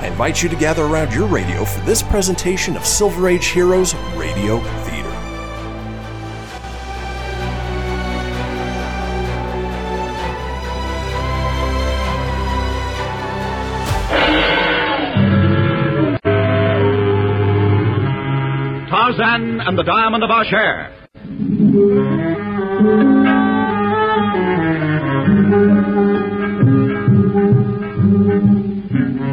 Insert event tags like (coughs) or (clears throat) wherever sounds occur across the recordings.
I invite you to gather around your radio for this presentation of Silver Age Heroes Radio Theater. Tarzan and the Diamond of Asher. Atam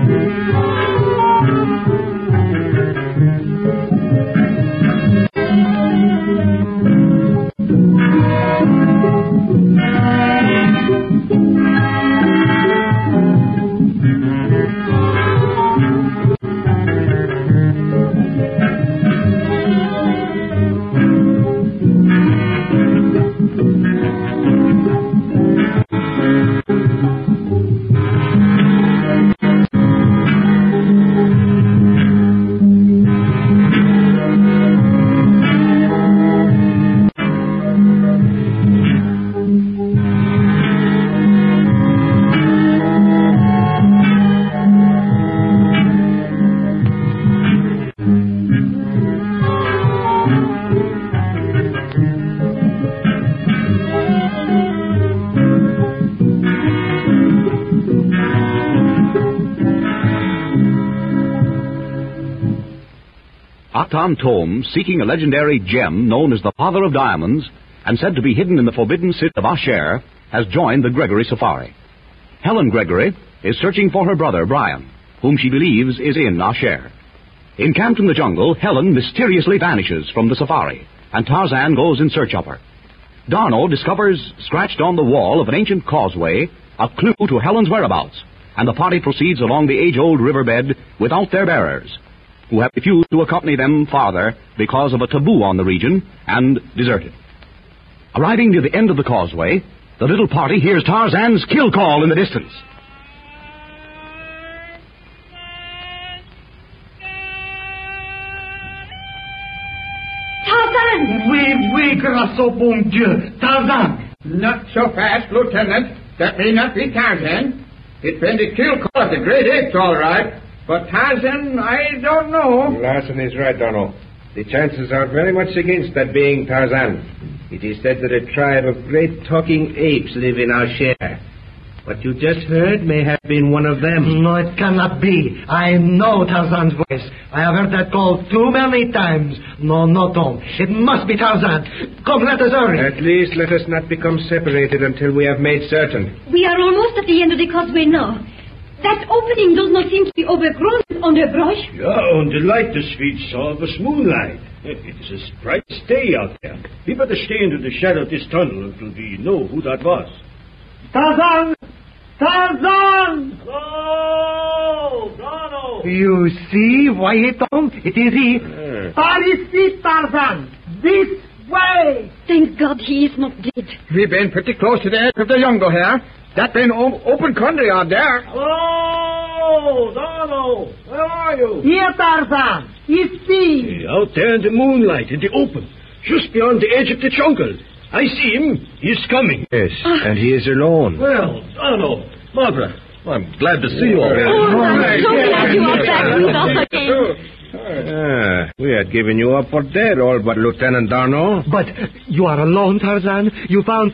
Tom, seeking a legendary gem known as the Father of Diamonds and said to be hidden in the forbidden city of Asher, has joined the Gregory Safari. Helen Gregory is searching for her brother, Brian, whom she believes is in Asher. Encamped in the jungle, Helen mysteriously vanishes from the safari, and Tarzan goes in search of her. Darno discovers, scratched on the wall of an ancient causeway, a clue to Helen's whereabouts, and the party proceeds along the age-old riverbed without their bearers, who have refused to accompany them farther because of a taboo on the region and deserted. Arriving near the end of the causeway, the little party hears Tarzan's kill call in the distance. Tarzan! Oui, oui, grâce au bon Dieu. Tarzan! Not so fast, Lieutenant. That may not be Tarzan. It's been the kill call of the great apes, all right. But Tarzan, I don't know. Larson is right, Darno. The chances are very much against that being Tarzan. It is said that a tribe of great talking apes live in Asher. What you just heard may have been one of them. No, it cannot be. I know Tarzan's voice. I have heard that call too many times. No, no, Tom. It must be Tarzan. Come, let us hurry. At least let us not become separated until we have made certain. We are almost at the end of the causeway now. That opening does not seem to be overgrown with underbrush. Ja, und the light the street saw was moonlight. It is a bright day out there. We better stay into the shadow of this tunnel until we know who that was. Tarzan! Tarzan! Oh, Darno! You see, why Tom? It is he. Eh. Ici, Tarzan! This way! Thank God he is not dead. We've been pretty close to the edge of the jungle here. That been o- open country out there. Oh, Darno! Where are you? Here, Tarzan! Ici! Out there in the moonlight, in the open, just beyond the edge of the jungle. I see him. He's coming. Yes, and he is alone. Well, Darno, Barbara, I'm glad to see you all. Oh, I'm so glad you are back with us again. Ah, we had given you up for dead, all but Lieutenant Darno. But you are alone, Tarzan? You found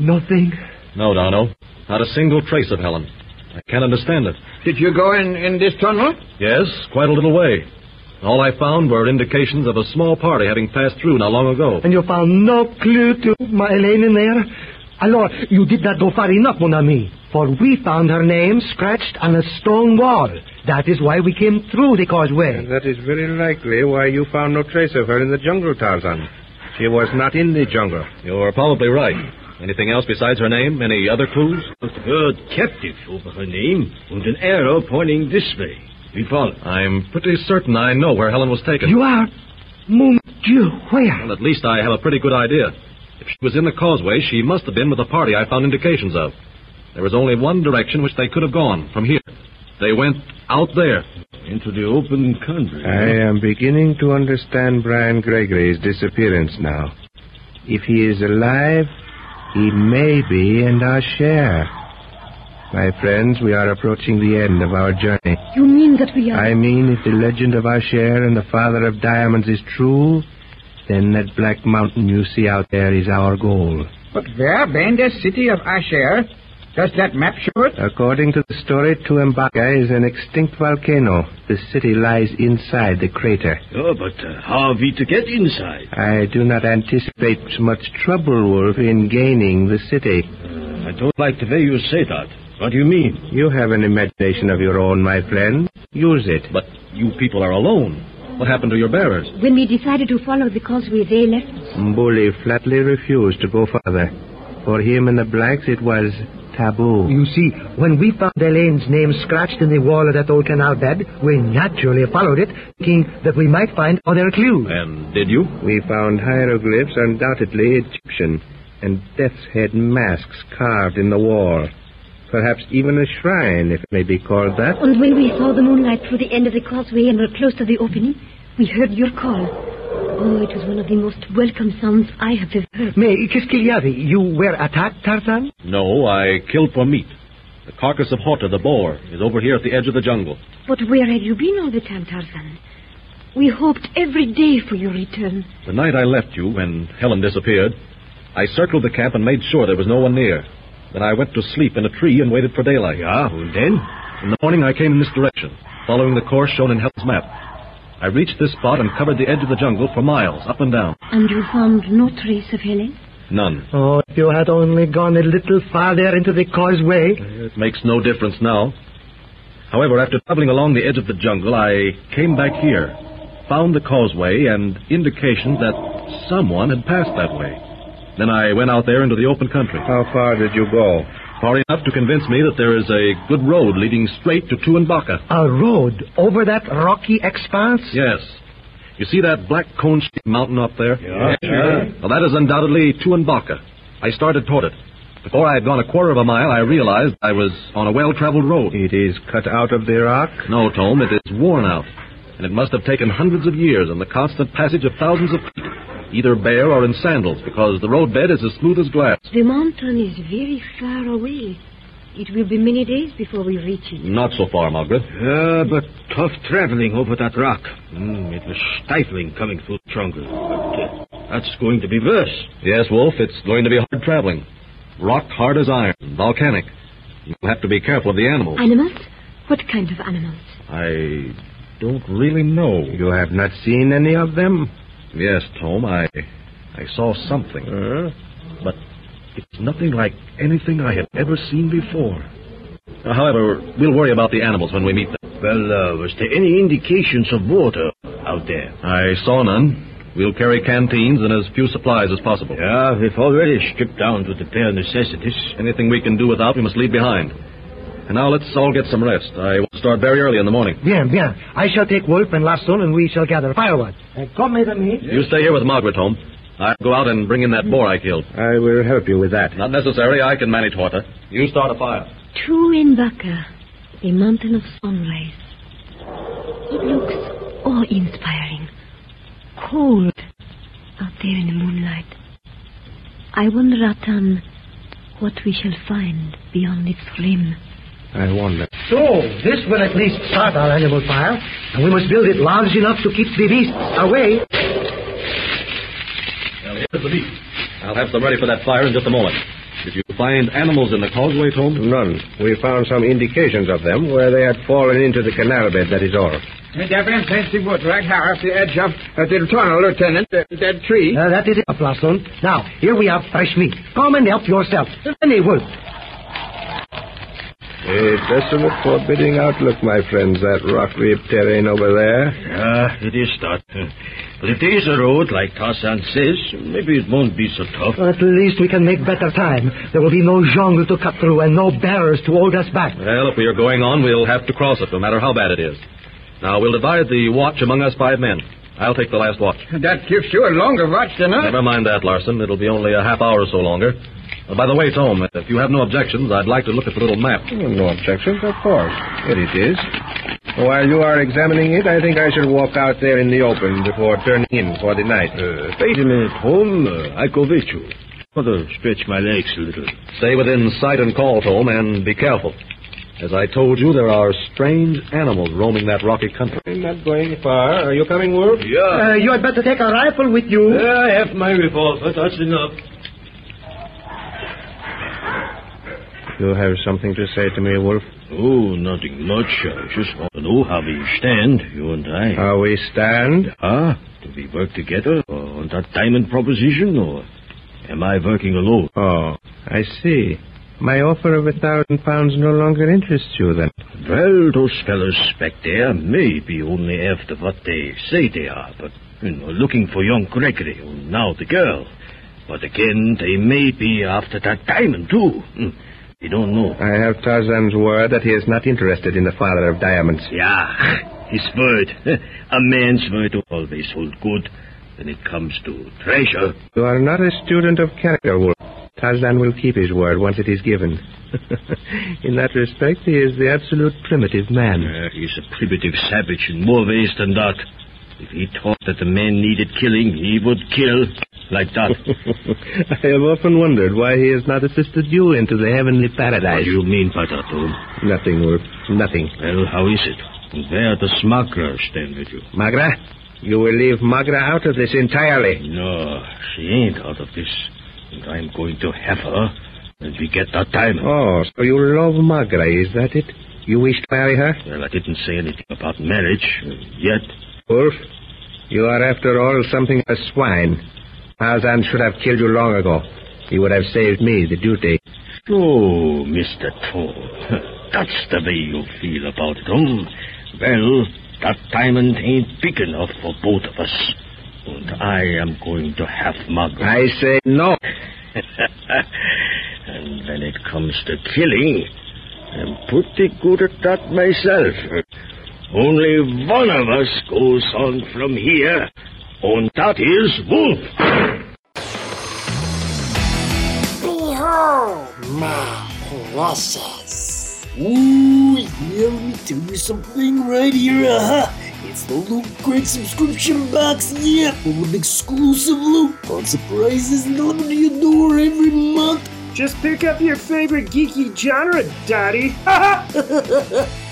nothing? No, Darno. Not a single trace of Helen. I can't understand it. Did you go in, in this tunnel? Yes, quite a little way. All I found were indications of a small party having passed through not long ago. And you found no clue to my Elaine in there? Alors, you did not go far enough, mon ami. For we found her name scratched on a stone wall. That is why we came through the causeway. That is very likely why you found no trace of her in the jungle, Tarzan. She was not in the jungle. You're probably right. Anything else besides her name? Any other clues? Word captive over her name and an arrow pointing this way. We follow. I'm pretty certain I know where Helen was taken. You are? Mon Dieu, where? Well, at least I have a pretty good idea. If she was in the causeway, she must have been with the party I found indications of. There was only one direction which they could have gone, from here. They went out there. Into the open country. I am beginning to understand Brian Gregory's disappearance now. If he is alive, he may be in our share. My friends, we are approaching the end of our journey. You mean that we are... I mean, if the legend of Asher and the Father of Diamonds is true, then that black mountain you see out there is our goal. But where then the city of Asher? Does that map show it? According to the story, Tuanbaca is an extinct volcano. The city lies inside the crater. Oh, but uh, how are we to get inside? I do not anticipate much trouble, Wolf, in gaining the city. Uh, I don't like the way you say that. What do you mean? You have an imagination of your own, my friend. Use it. But you people are alone. What happened to your bearers? When we decided to follow the causeway, they left us. Mbuli flatly refused to go further. For him and the blacks, it was taboo. You see, when we found Elaine's name scratched in the wall of that old canal bed, we naturally followed it, thinking that we might find other clues. And did you? We found hieroglyphs undoubtedly Egyptian, and death's head masks carved in the wall. Perhaps even a shrine, if it may be called that. And when we saw the moonlight through the end of the causeway and were close to the opening, we heard your call. Oh, it was one of the most welcome sounds I have ever heard. Mais qu'est-ce qu'il y avait? You were attacked, Tarzan? No, I killed for meat. The carcass of Horta, the boar, is over here at the edge of the jungle. But where had you been all the time, Tarzan? We hoped every day for your return. The night I left you, when Helen disappeared, I circled the camp and made sure there was no one near. Then I went to sleep in a tree and waited for daylight. Yeah, and then? In the morning, I came in this direction, following the course shown in Helen's map. I reached this spot and covered the edge of the jungle for miles, up and down. And you found no trace of Helen? None. Oh, if you had only gone a little farther into the causeway. It makes no difference now. However, after traveling along the edge of the jungle, I came back here, found the causeway and indications that someone had passed that way. Then I went out there into the open country. How far did you go? Far enough to convince me that there is a good road leading straight to Tuanbaca. A road over that rocky expanse? Yes. You see that black cone-shaped mountain up there? Yeah, sure. Well, that is undoubtedly Tuanbaca. I started toward it. Before I had gone a quarter of a mile, I realized I was on a well-traveled road. It is cut out of the rock? No, Tom, it is worn out. And it must have taken hundreds of years and the constant passage of thousands of feet, either bare or in sandals, because the roadbed is as smooth as glass. The mountain is very far away. It will be many days before we reach it. Not so far, Magra. Yeah, but tough traveling over that rock. Mm, it was stifling coming through the jungle. But uh, that's going to be worse. Yes, Wolf, it's going to be hard traveling. Rock hard as iron, volcanic. You'll have to be careful of the animals. Animals? What kind of animals? I don't really know. You have not seen any of them? Yes, Tom, I I saw something. But it's nothing like anything I had ever seen before. Uh, however, we'll worry about the animals when we meet them. Well, uh, was there any indications of water out there? I saw none. We'll carry canteens and as few supplies as possible. Yeah, we've already stripped down to the bare necessities. Anything we can do without, we must leave behind. And now let's all get some rest. I will start very early in the morning. Bien, bien. I shall take Wolf and Larson and we shall gather firewood. Uh, come, mes amis. You stay here with Magra, Tom. I'll go out and bring in that boar I killed. I will help you with that. Not necessary. I can manage Horta. You start a fire. Tuanbaca, the mountain of sunrise. It looks awe-inspiring. Cold out there in the moonlight. I wonder, Ratan, what we shall find beyond its rim. I wonder. So, this will at least start our animal fire, and we must build it large enough to keep the beasts away. Well, here's the meat. I'll have some ready for that fire in just a moment. Did you find animals in the causeway, Tom? None. We found some indications of them where they had fallen into the canal bed, that is all. And there been plenty wood right here at the edge of uh, the tunnel, Lieutenant. The dead tree. Uh, that is enough, Larson. Now, here we have fresh meat. Come and help yourself. Any wolf. A desolate, forbidding outlook, my friends, that rock-ribbed terrain over there. Yeah, it is that. But if there is a road, like Tarzan says, maybe it won't be so tough. Well, At least we can make better time. There will be no jungle to cut through and no bears to hold us back. Well, if we are going on, we'll have to cross it, no matter how bad it is. Now, we'll divide the watch among us five men. I'll take the last watch. That gives you a longer watch than us. Never mind that, Larson. It'll be only a half hour or so longer. Uh, by the way, Tom, if you have no objections, I'd like to look at the little map. Oh, no objections, of course. Here it is. While you are examining it, I think I shall walk out there in the open before turning in for the night. Uh, wait a minute, Holm. Uh, I go with you. Gotta stretch my legs a little. Stay within sight and call, Tom, and be careful. As I told you, there are strange animals roaming that rocky country. I'm not going far. Are you coming, Wolf? Yeah. Uh, you had better take a rifle with you. Yeah, I have my revolver. That's enough. You have something to say to me, Wolf? Oh, nothing much. I just want to know how we stand, you and I. How we stand? Ah, do we work together on that diamond proposition, or am I working alone? Oh, I see. My offer of a thousand pounds no longer interests you, then. Well, those fellows back there may be only after what they say they are, but, you know, looking for young Gregory, and now the girl. But again, they may be after that diamond, too. We don't know. I have Tarzan's word that he is not interested in the father of diamonds. Yeah, (laughs) his word. (laughs) A man's word always hold good when it comes to treasure. You are not a student of character, Wolf. Tarzan will keep his word once it is given. (laughs) in that respect, he is the absolute primitive man. Uh, he's a primitive savage in more ways than that. If he thought that the man needed killing, he would kill like that. (laughs) I have often wondered why he has not assisted you into the heavenly what paradise. do you mean by that, Tom? Nothing, Wolf. Nothing. Well, how is it? And Where does Magra stand with you? Magra, you will leave Magra out of this entirely. No, she ain't out of this. And I'm going to have her when we get that diamond. Oh, so you love Magra, is that it? You wish to marry her? Well, I didn't say anything about marriage yet. Wolf, you are after all something of a swine. Tarzan should have killed you long ago. He would have saved me the duty. Oh, Mr. Tom, (laughs) that's the way you feel about it, um. Well, that diamond ain't big enough for both of us. And I am going to have Magra. I say no. (laughs) and when it comes to killing, I'm pretty good at that myself. Only one of us goes on from here, and that is Wolf. Behold my precious. Ooh, yeah, let me tell you something right here. Uh-huh. It's the Loot Crate subscription box, yeah, full of exclusive loot, fun surprises delivered to your door every month. Just pick up your favorite geeky genre, Daddy. (laughs)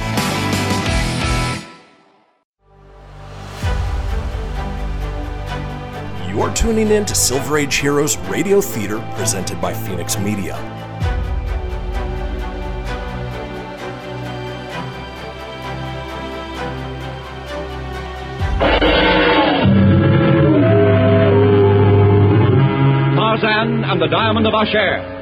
You're tuning in to Silver Age Heroes Radio Theater presented by Phoenix Media. Tarzan and the Diamond of Asher.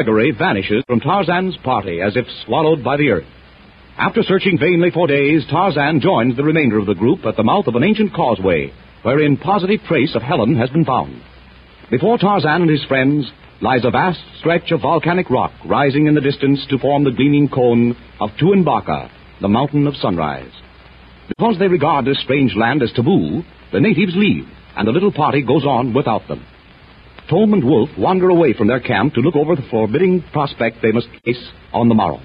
Gregory vanishes from Tarzan's party as if swallowed by the earth. After searching vainly for days, Tarzan joins the remainder of the group at the mouth of an ancient causeway, wherein positive trace of Helen has been found. Before Tarzan and his friends lies a vast stretch of volcanic rock rising in the distance to form the gleaming cone of Tuanbaca, the mountain of sunrise. Because they regard this strange land as taboo, the natives leave, and the little party goes on without them. Tom and Wolf wander away from their camp to look over the forbidding prospect they must face on the morrow.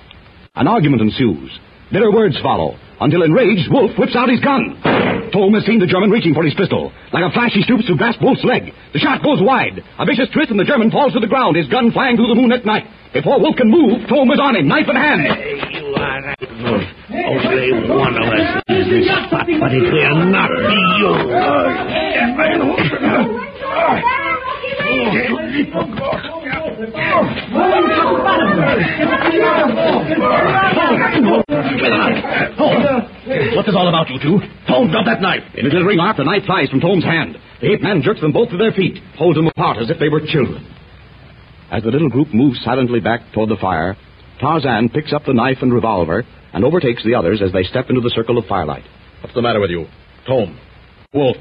An argument ensues. Bitter words follow, until enraged, Wolf whips out his gun. Tom has seen the German reaching for his pistol. Like a flash, he stoops to grasp Wolf's leg. The shot goes wide. A vicious twist, and the German falls to the ground, his gun flying through the moonlit night. Before Wolf can move, Tom is on him, knife in hand. You are right, Wolf. Only one of us is this spot, but it will not be you. What's this all about, you two? Tom, drop that knife. In a glittering arc, the knife flies from Tom's hand. The ape man jerks them both to their feet, holds them apart as if they were children. As the little group moves silently back toward the fire, Tarzan picks up the knife and revolver and overtakes the others as they step into the circle of firelight. What's the matter with you? Tom. Wolf.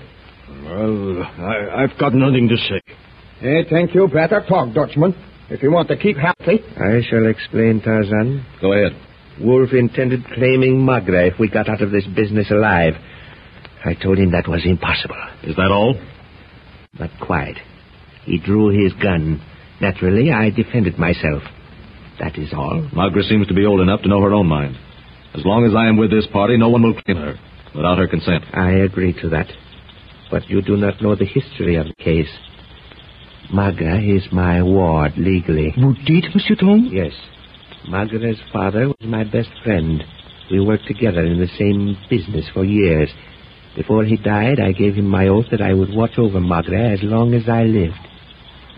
Well, I, I've got nothing to say. Hey, thank you. Better talk, Dutchman. If you want to keep happy. I shall explain, Tarzan. Go ahead. Wolf intended claiming Magra if we got out of this business alive. I told him that was impossible. Is that all? Not quite. He drew his gun. Naturally, I defended myself. That is all. Magra seems to be old enough to know her own mind. As long as I am with this party, no one will claim her without her consent. I agree to that. But you do not know the history of the case. Magra is my ward legally. You did, Monsieur Tom? Yes. Magra's father was my best friend. We worked together in the same business for years. Before he died, I gave him my oath that I would watch over Magra as long as I lived.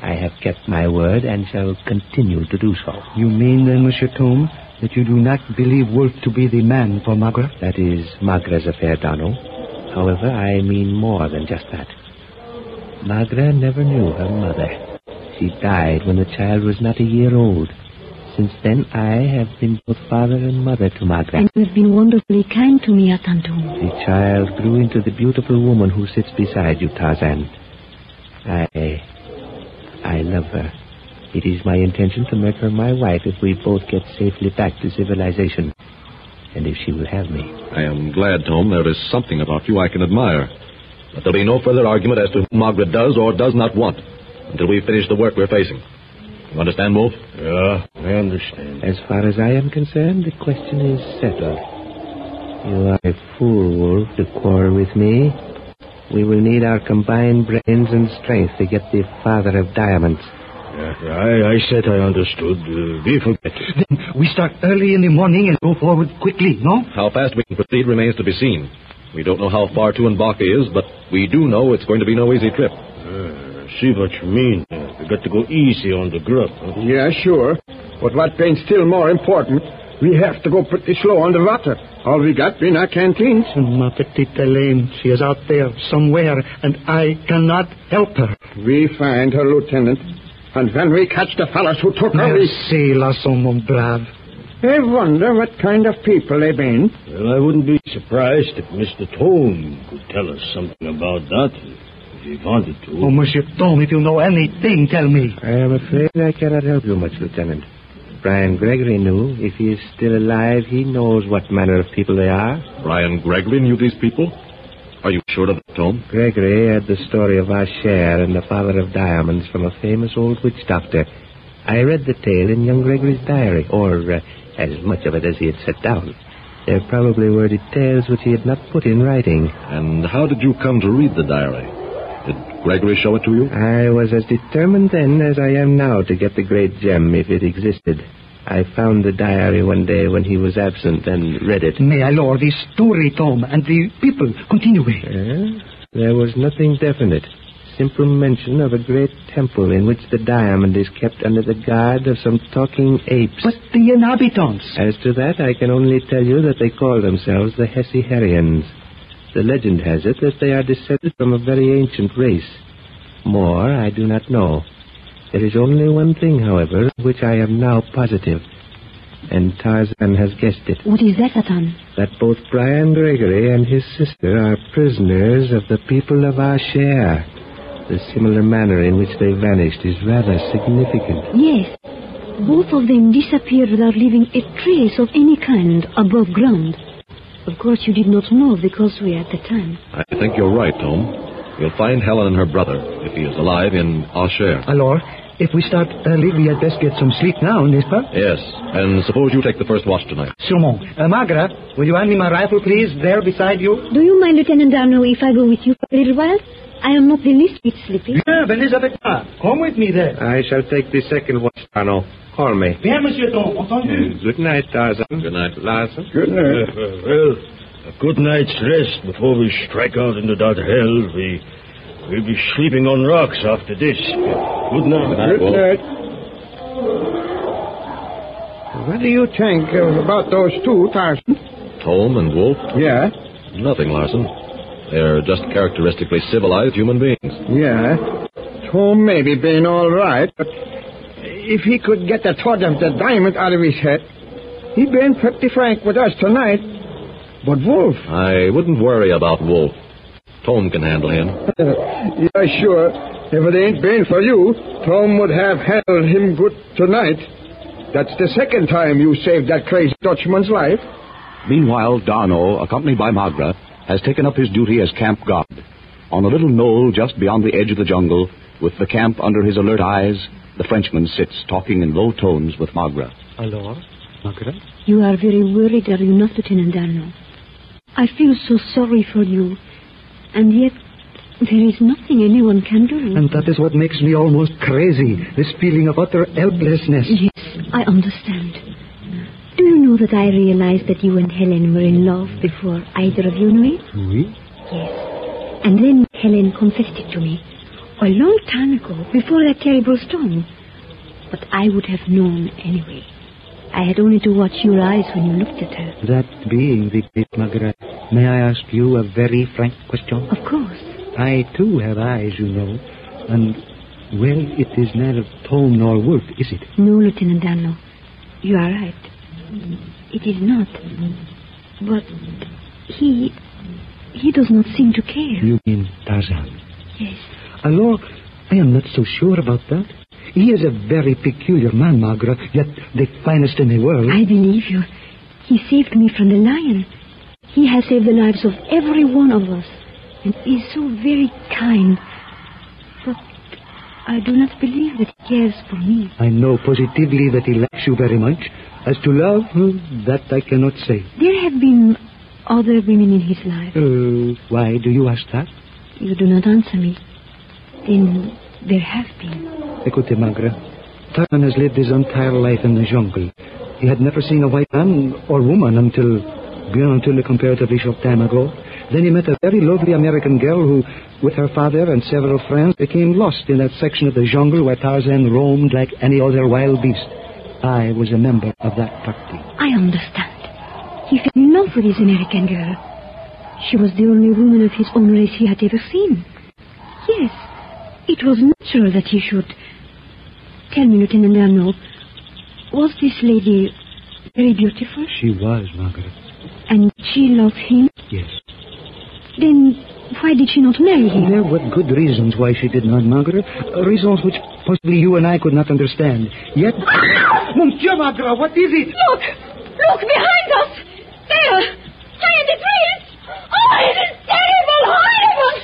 I have kept my word and shall continue to do so. You mean then, Monsieur Tom, that you do not believe Wolf to be the man for Magra? That is Magra's affair, Darno. However, I mean more than just that. Magra never knew her mother. She died when the child was not a year old. Since then, I have been both father and mother to Magra. And you have been wonderfully kind to me, Atantum. The child grew into the beautiful woman who sits beside you, Tarzan. I. I love her. It is my intention to make her my wife if we both get safely back to civilization. And if she will have me. I am glad, Tom, there is something about you I can admire. But there'll be no further argument as to who Magra does or does not want until we finish the work we're facing. You understand, Wolf? Yeah, I understand. As far as I am concerned, the question is settled. You are a fool, Wolf, to quarrel with me. We will need our combined brains and strength to get the father of diamonds. Yeah, I, I said I understood. Uh, we forget. Then we start early in the morning and go forward quickly, no? How fast we can proceed remains to be seen. We don't know how far Tuanbaca is, but we do know it's going to be no easy trip. Uh, see what you mean. We got to go easy on the grub. Huh? Yeah, sure. But what being still more important, we have to go pretty slow on the water. All we got in our canteens. Ma petite Elaine, she is out there somewhere, and I cannot help her. We find her, Lieutenant. And when we catch the fellows who took her, we... Merci, la son, mon brave. I wonder what kind of people they've been. Well, I wouldn't be surprised if Mr. Tone could tell us something about that if he wanted to. Oh, Monsieur Tom, if you know anything, tell me. I am afraid I cannot help you much, Lieutenant. Brian Gregory knew. If he is still alive, he knows what manner of people they are. Brian Gregory knew these people? Are you sure of that, Tom? Gregory had the story of Asher and the father of diamonds from a famous old witch doctor. I read the tale in young Gregory's diary, or uh, as much of it as he had set down. There probably were details which he had not put in writing. And how did you come to read the diary? Did Gregory show it to you? I was as determined then as I am now to get the great gem if it existed. I found the diary one day when he was absent and read it. May I lord the story, Tom, and the people continue. Eh? There was nothing definite. Simple mention of a great temple in which the diamond is kept under the guard of some talking apes. But the inhabitants. As to that, I can only tell you that they call themselves the Hessiharians. The legend has it that they are descended from a very ancient race. More, I do not know. There is only one thing, however, which I am now positive. And Tarzan has guessed it. What is that, Atan? That both Brian Gregory and his sister are prisoners of the people of our share. The similar manner in which they vanished is rather significant. Yes. Both of them disappeared without leaving a trace of any kind above ground. Of course, you did not know of the causeway at the time. I think you're right, Tom. You'll find Helen and her brother, if he is alive, in Asher. Alors, if we start early, we had best get some sleep now, n'est-ce pas? Yes, and suppose you take the first watch tonight. Sûrement. Uh, Magra, will you hand me my rifle, please, there beside you? Do you mind, Lieutenant Darno, if I go with you for a little while? I am not the least bit sleepy. Yeah, venez avec moi. Come with me there. I shall take the second watch, Arno. Call me. Bien, Monsieur Tom. Entendu? Good night, Tarzan. Good night. Larson. Good night. Uh, uh, well, a good night's rest before we strike out into that hell. We, we'll be sleeping on rocks after this. Good night. Good night, Good night. What do you think about those two, Tarzan? Tom and Wolf? Yeah, Nothing, Larson. They're just characteristically civilized human beings. yeah. Tom may be being all right, but if he could get the thought of the diamond out of his head, he'd been pretty frank with us tonight. But Wolf, I wouldn't worry about Wolf. Tom can handle him. yeah, sure. If it ain't been for you, Tom would have handled him good tonight. That's the second time you saved that crazy Dutchman's life. Meanwhile, Darno, accompanied by Magra, has taken up his duty as camp guard. On a little knoll just beyond the edge of the jungle, with the camp under his alert eyes, the Frenchman sits talking in low tones with Magra. Alors, Magra? You are very worried, are you not, Lieutenant Darno? I feel so sorry for you. And yet, there is nothing anyone can do. And that is what makes me almost crazy, this feeling of utter helplessness. Yes, I understand. Do you know that I realized that you and Helen were in love before either of you knew it? Oui? Yes. And then Helen confessed it to me. A long time ago, before that terrible storm. But I would have known anyway. I had only to watch your eyes when you looked at her. That being the case, Magra, may I ask you a very frank question? Of course. I too have eyes, you know, and, well, it is neither Tom nor Wolf, is it? No, Lieutenant Darno. You are right. It is not. But he. he does not seem to care. You mean Tarzan? Yes. Alors, I am not so sure about that. He is a very peculiar man, Magra, yet the finest in the world. I believe you. He saved me from the lion. He has saved the lives of every one of us. And is so very kind. But I do not believe that he cares for me. I know positively that he likes you very much. As to love, that I cannot say. There have been other women in his life. Uh, why do you ask that? You do not answer me. Then there have been. Écoutez, Magra. Tarzan has lived his entire life in the jungle. He had never seen a white man or woman until, bien until a comparatively short time ago. Then he met a very lovely American girl who, with her father and several friends, became lost in that section of the jungle where Tarzan roamed like any other wild beast. I was a member of that party. I understand. He fell in love with this American girl. She was the only woman of his own race he had ever seen. Yes, it was natural that he should. Tell me, Lieutenant Darno, was this lady very beautiful? She was, Magra. And she loved him? Yes. Then why did she not marry him? There were good reasons why she did not, Magra. Uh, reasons which possibly you and I could not understand. Yet. (coughs) Monsieur Magra, what is it? Look! Look behind us! There! High in the trees! Oh, it is terrible!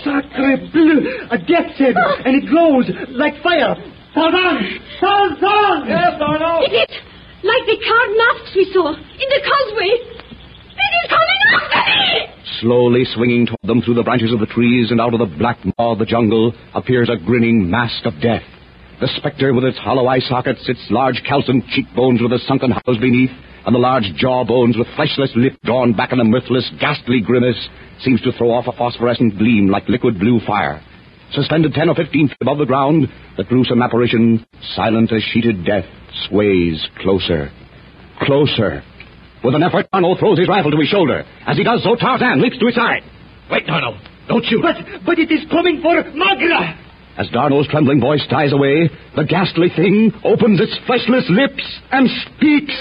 Horrible! Sacre bleu! A death's head, ah. and it glows like fire. Tarzan! Tarzan! Yes, eh, Arno. It is like the carved masks we saw in the causeway. It is coming after me! Slowly swinging toward them through the branches of the trees and out of the black maw of the jungle appears a grinning mask of death. The specter with its hollow eye sockets, its large calcined cheekbones with the sunken hollows beneath, and the large jaw bones with fleshless lip drawn back in a mirthless, ghastly grimace, seems to throw off a phosphorescent gleam like liquid blue fire. Suspended ten or fifteen feet above the ground, the gruesome apparition, silent as sheeted death, sways closer. Closer. With an effort, Darno throws his rifle to his shoulder. As he does so, Tarzan leaps to his side. Wait, Darno. Don't shoot. But, but it is coming for Magra! As Darno's trembling voice dies away, the ghastly thing opens its fleshless lips and speaks.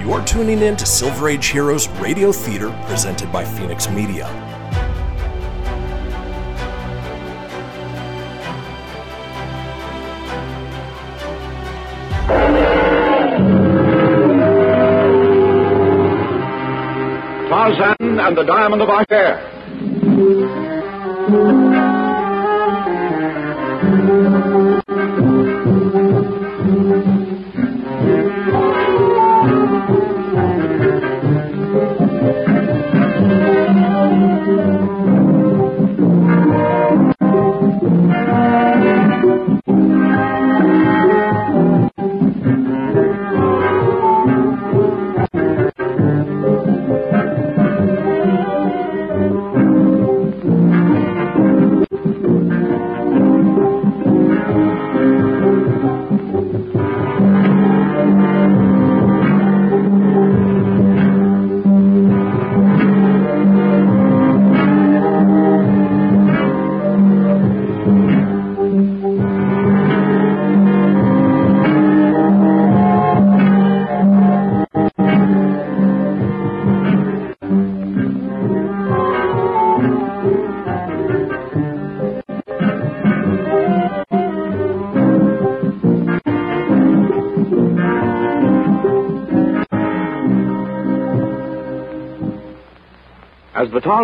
You're tuning in to Silver Age Heroes Radio Theater presented by Phoenix Media. Tarzan and the Diamond of Our As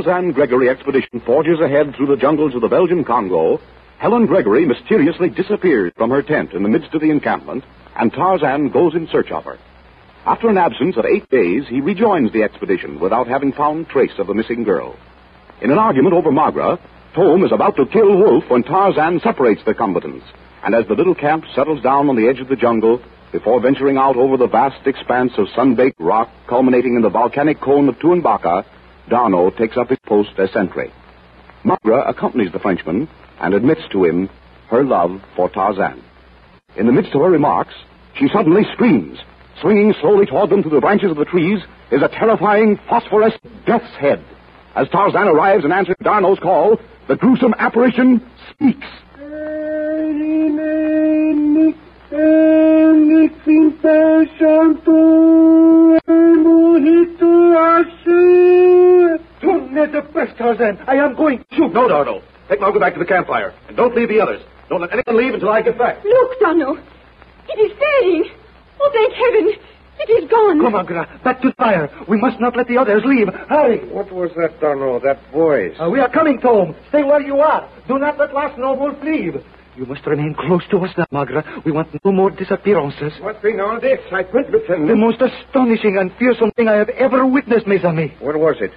Tarzan Gregory expedition forges ahead through the jungles of the Belgian Congo, Helen Gregory mysteriously disappears from her tent in the midst of the encampment, and Tarzan goes in search of her. After an absence of eight days, he rejoins the expedition without having found trace of the missing girl. In an argument over Magra, Tom is about to kill Wolf when Tarzan separates the combatants, and as the little camp settles down on the edge of the jungle, before venturing out over the vast expanse of sun-baked rock culminating in the volcanic cone of Tuanbaca, Darno takes up his post as sentry. Magra accompanies the Frenchman and admits to him her love for Tarzan. In the midst of her remarks, she suddenly screams. Swinging slowly toward them through the branches of the trees is a terrifying phosphorescent death's head. As Tarzan arrives and answers Darno's call, the gruesome apparition speaks. The Tarzan. I am going shoot. No, Darno. Take Magra back to the campfire. And don't leave the others. Don't let anyone leave until I get back. Look, Darno. It is fading. Oh, thank heaven. It is gone. Come on, Gra. Back to the fire. We must not let the others leave. Hurry. What was that, Darno? That voice? Uh, we are coming, Tom. Stay where you are. Do not let last noble leave. You must remain close to us now, Magra. We want no more disappearances. What's been all the excitement, Lieutenant? The most astonishing and fearsome thing I have ever witnessed, mes amis. What was it?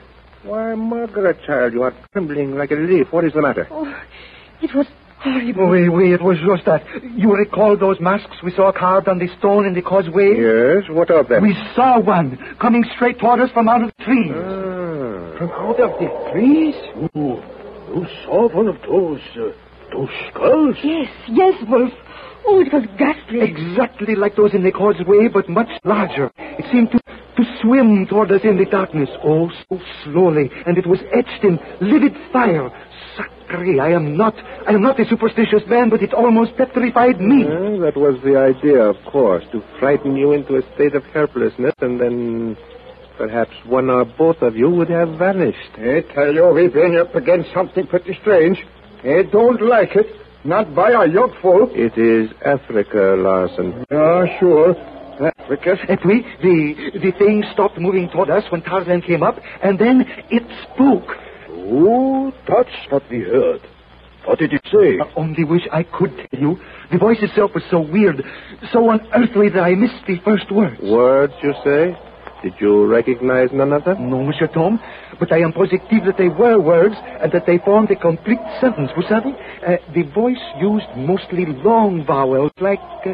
Why, Magra, child, you are trembling like a leaf. What is the matter? Oh, it was horrible. Oui, oui, it was just that. You recall those masks we saw carved on the stone in the causeway? Yes, what of them? We saw one coming straight toward us from out of the trees. Ah. From out of the trees? You, you saw one of those, uh, those skulls? Yes, yes, Wolf. Oh, it was ghastly. Exactly like those in the causeway, but much larger. It seemed to, to swim toward us in the darkness, oh, so slowly, and it was etched in livid fire. Sacre, I am not, I am not a superstitious man, but it almost petrified me. Well, that was the idea, of course, to frighten you into a state of helplessness, and then perhaps one or both of you would have vanished. I tell you, we've been up against something pretty strange. I don't like it. Not by our young folk. It is Africa, Larson. Yeah, sure. Africa. Et puis, the, the thing stopped moving toward us when Tarzan came up, and then it spoke. Oh, that's what we heard. What did it say? I only wish I could tell you. The voice itself was so weird, so unearthly that I missed the first words. Words, you say? Did you recognize none of them? No, Monsieur Tom, but I am positive that they were words and that they formed a complete sentence. Vous savez, uh, the voice used mostly long vowels, like, uh,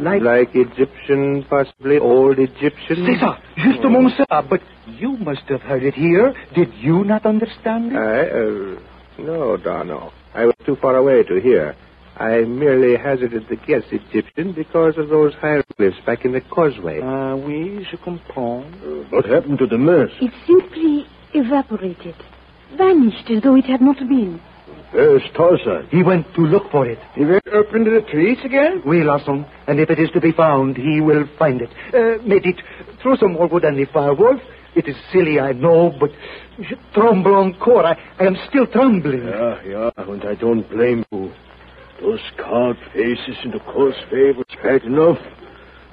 like. Like Egyptian, possibly old Egyptian? C'est ça, justement ça. But you must have heard it here. Did you not understand it? I, uh, no, Darno. I was too far away to hear. I merely hazarded the guess, Egyptian, because of those hieroglyphs back in the causeway. Ah, oui, je comprends. What happened to the mask? It simply evaporated, vanished as though it had not been. Where's Tarzan? He went to look for it. He went up into the trees again? Oui, Larson. And if it is to be found, he will find it. Uh, Medit, throw some more wood on the fire, Wolf. It is silly, I know, but je tremble encore. I, I am still trembling. Yeah, yeah, and I don't blame you. Those carved faces in the causeway was bad enough.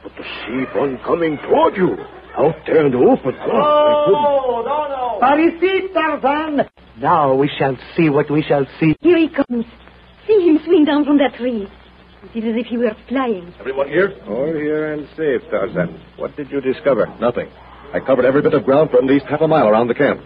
But to see one coming toward you, out there in the open, God, I couldn't. Ici, Tarzan! Now we shall see what we shall see. Here he comes. See him swing down from that tree. It is as if he were flying. Everyone here? All here and safe, Tarzan. What did you discover? Nothing. I covered every bit of ground for at least half a mile around the camp.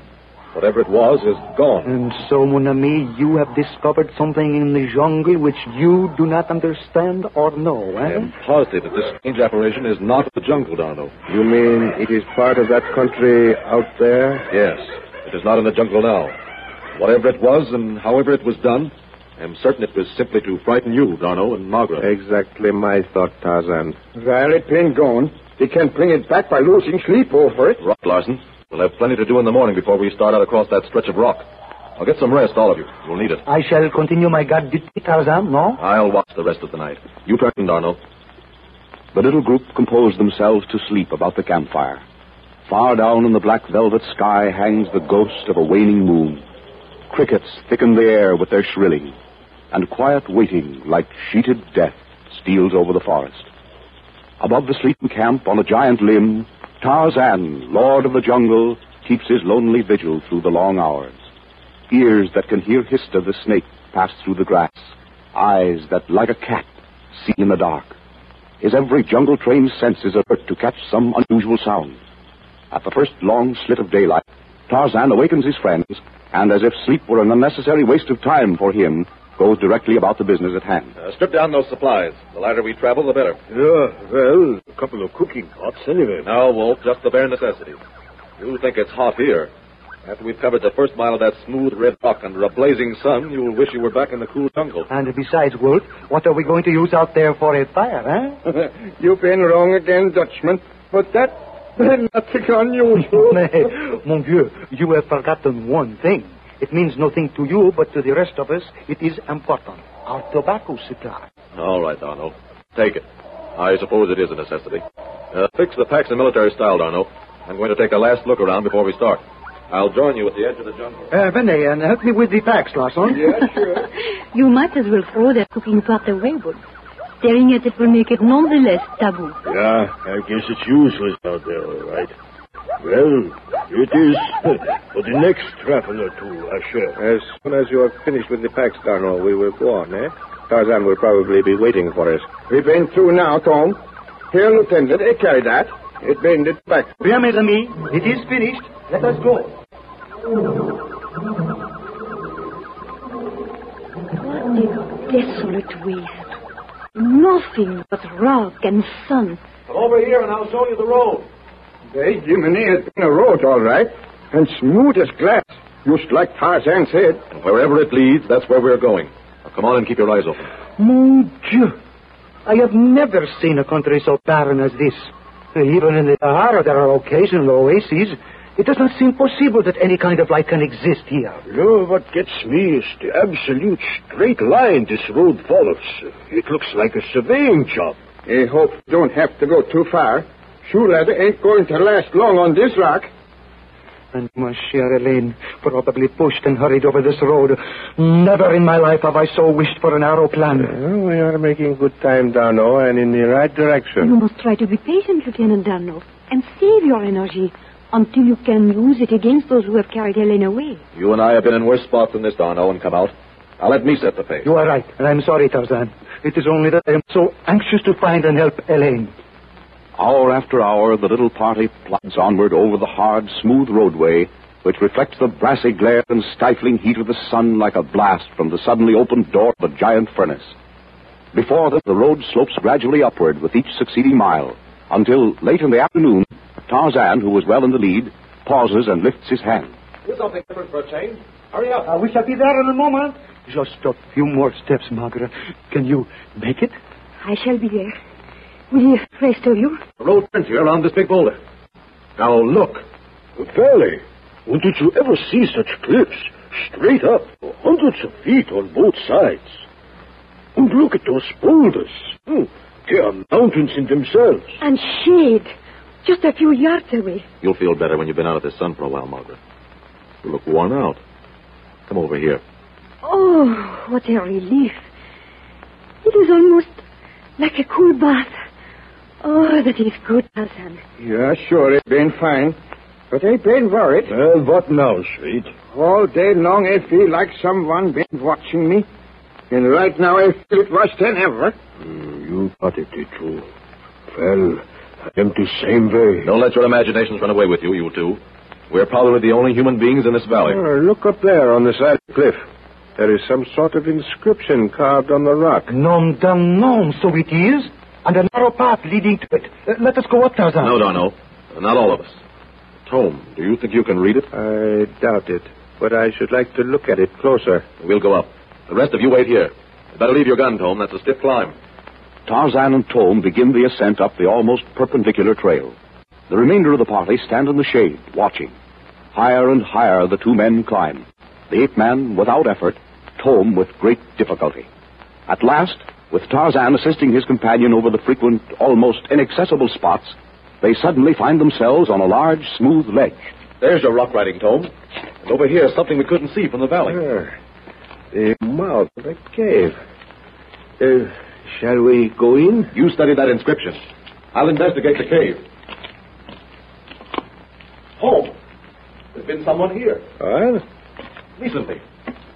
Whatever it was is gone. And so, mon ami, you have discovered something in the jungle which you do not understand or know, I eh? am positive that this strange apparition is not the jungle, Darno. You mean it is part of that country out there? Yes, it is not in the jungle now. Whatever it was and however it was done, I am certain it was simply to frighten you, Darno, and Margaret. Exactly my thought, Tarzan. Well, it been gone. He can't bring it back by losing sleep over it. Right, Larson. We'll have plenty to do in the morning before we start out across that stretch of rock. I'll get some rest, all of you. You'll need it. I shall continue my guard duty, Tarzan, no? I'll watch the rest of the night. You turn, Darno. The little group composed themselves to sleep about the campfire. Far down in the black velvet sky hangs the ghost of a waning moon. Crickets thicken the air with their shrilling, and quiet waiting, like sheeted death, steals over the forest. Above the sleeping camp, on a giant limb, Tarzan, lord of the jungle, keeps his lonely vigil through the long hours. Ears that can hear Hista the snake pass through the grass. Eyes that, like a cat, see in the dark. His every jungle-trained sense is alert to catch some unusual sound. At the first long slit of daylight, Tarzan awakens his friends, and as if sleep were an unnecessary waste of time for him, goes directly about the business at hand. Uh, strip down those supplies. The lighter we travel, the better. Yeah, well, a couple of cooking pots anyway. No, Wolf, just the bare necessities. You think it's hot here. After we've covered the first mile of that smooth red rock under a blazing sun, you'll wish you were back in the cool jungle. And besides, Wolf, what are we going to use out there for a fire, eh? (laughs) You've been wrong again, Dutchman. But that, that's nothing unusual. Mais, (laughs) mon Dieu, you have forgotten one thing. It means nothing to you, but to the rest of us, it is important. Our tobacco supply. All right, Darno. Take it. I suppose it is a necessity. Uh, fix the packs in military style, Darno. I'm going to take a last look around before we start. I'll join you at the edge of the jungle. Uh, Vene, and help me with the packs, Larson. Yeah, sure. (laughs) You might as well throw that cooking pot away, but staring at it will make it none the less taboo. Yeah, I guess it's useless out there, all right. Well, it is for the next traveler to Asher. As soon as you have finished with the packs, Darno, we will go on, eh? Tarzan will probably be waiting for us. We've been through now, Tom. Here, Lieutenant, I carry that. It been the back. Bien, mes amis, it is finished. Let us go. What a desolate waste. Nothing but rock and sun. Come over here and I'll show you the road. Hey, Jiminy, it's been a road, all right. And smooth as glass. Just like Tarzan said. And wherever it leads, that's where we're going. Now, come on and keep your eyes open. Mon Dieu! I have never seen a country so barren as this. Uh, even in the Sahara, there are occasional oases. It does not seem possible that any kind of life can exist here. No, what gets me is the absolute straight line this road follows. It looks like a surveying job. I hope you don't have to go too far. Shoe leather ain't going to last long on this rock. And my chère Elaine probably pushed and hurried over this road. Never in my life have I so wished for an aeroplane. Well, we are making good time, Darno, oh, and in the right direction. You must try to be patient, Lieutenant Darno, and save your energy until you can use it against those who have carried Elaine away. You and I have been in worse spots than this, Darno, and come out. Now let me set the pace. You are right, and I'm sorry, Tarzan. It is only that I am so anxious to find and help Elaine. Hour after hour, the little party plods onward over the hard, smooth roadway, which reflects the brassy glare and stifling heat of the sun like a blast from the suddenly opened door of a giant furnace. Before them, the road slopes gradually upward with each succeeding mile, until late in the afternoon, Tarzan, who was well in the lead, pauses and lifts his hand. Do something different for a change. Hurry up. Uh, we shall be there in a moment. Just a few more steps, Margaret. Can you make it? I shall be there. Will you rest of you? The road turns here around this big boulder. Now look. Valley. When did you ever see such cliffs? Straight up, hundreds of feet on both sides. And look at those boulders. Hmm, They are mountains in themselves. And shade. Just a few yards away. You'll feel better when you've been out of the sun for a while, Margaret. You look worn out. Come over here. Oh, what a relief. It is almost like a cool bath. Oh, that is good, Tarzan. Yeah, sure, it been fine. But I been worried. Well, what now, Sweet? All day long I feel like someone been watching me. And right now I feel it worse than ever. Hmm, you got it, did you? Well, I am the same way. Don't let your imaginations run away with you, you two. We're probably the only human beings in this valley. Oh, look up there on the side of the cliff. There is some sort of inscription carved on the rock. Nom dum nom, so it is. And a narrow path leading to it. Uh, let us go up, Tarzan. No, Darno. Not all of us. Tome, do you think you can read it? I doubt it, but I should like to look at it closer. We'll go up. The rest of you wait here. You better leave your gun, Tome. That's a stiff climb. Tarzan and Tome begin the ascent up the almost perpendicular trail. The remainder of the party stand in the shade, watching. Higher and higher the two men climb. The ape man without effort, Tome with great difficulty. At last, with Tarzan assisting his companion over the frequent, almost inaccessible spots, they suddenly find themselves on a large, smooth ledge. There's your rock riding, Tome. And over here, something we couldn't see from the valley. Ah, the mouth of a cave. Uh, shall we go in? You study that inscription. I'll investigate the cave. Home. There's been someone here. What? Recently.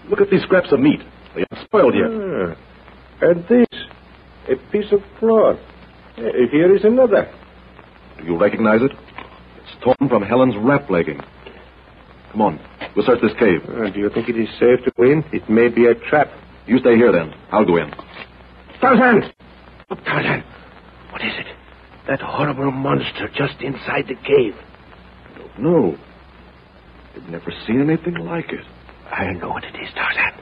Look at these scraps of meat. They aren't spoiled yet. Ah, and this, a piece of cloth. Uh, here is another. Do you recognize it? It's torn from Helen's wrap legging. Come on. We'll search this cave. Uh, do you think it is safe to go in? It may be a trap. You stay here then. I'll go in. Tarzan! Oh, Tarzan! What is it? That horrible monster just inside the cave. No. I've never seen anything like it. I know what it is, Tarzan.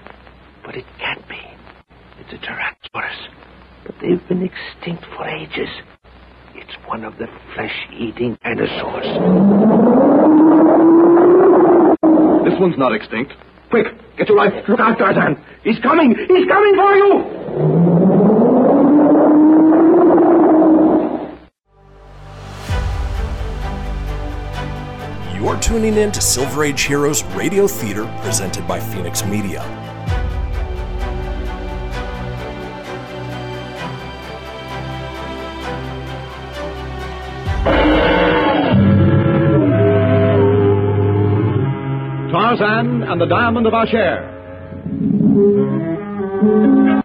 But it can't be. It's a Tyrannosaurus. But they've been extinct for ages. It's one of the flesh-eating dinosaurs. This one's not extinct. Quick, get your rifle. Look out, Tarzan! He's coming! He's coming for you! You're tuning in to Silver Age Heroes Radio Theater presented by Phoenix Media. And the Diamond of Asher. Tarzan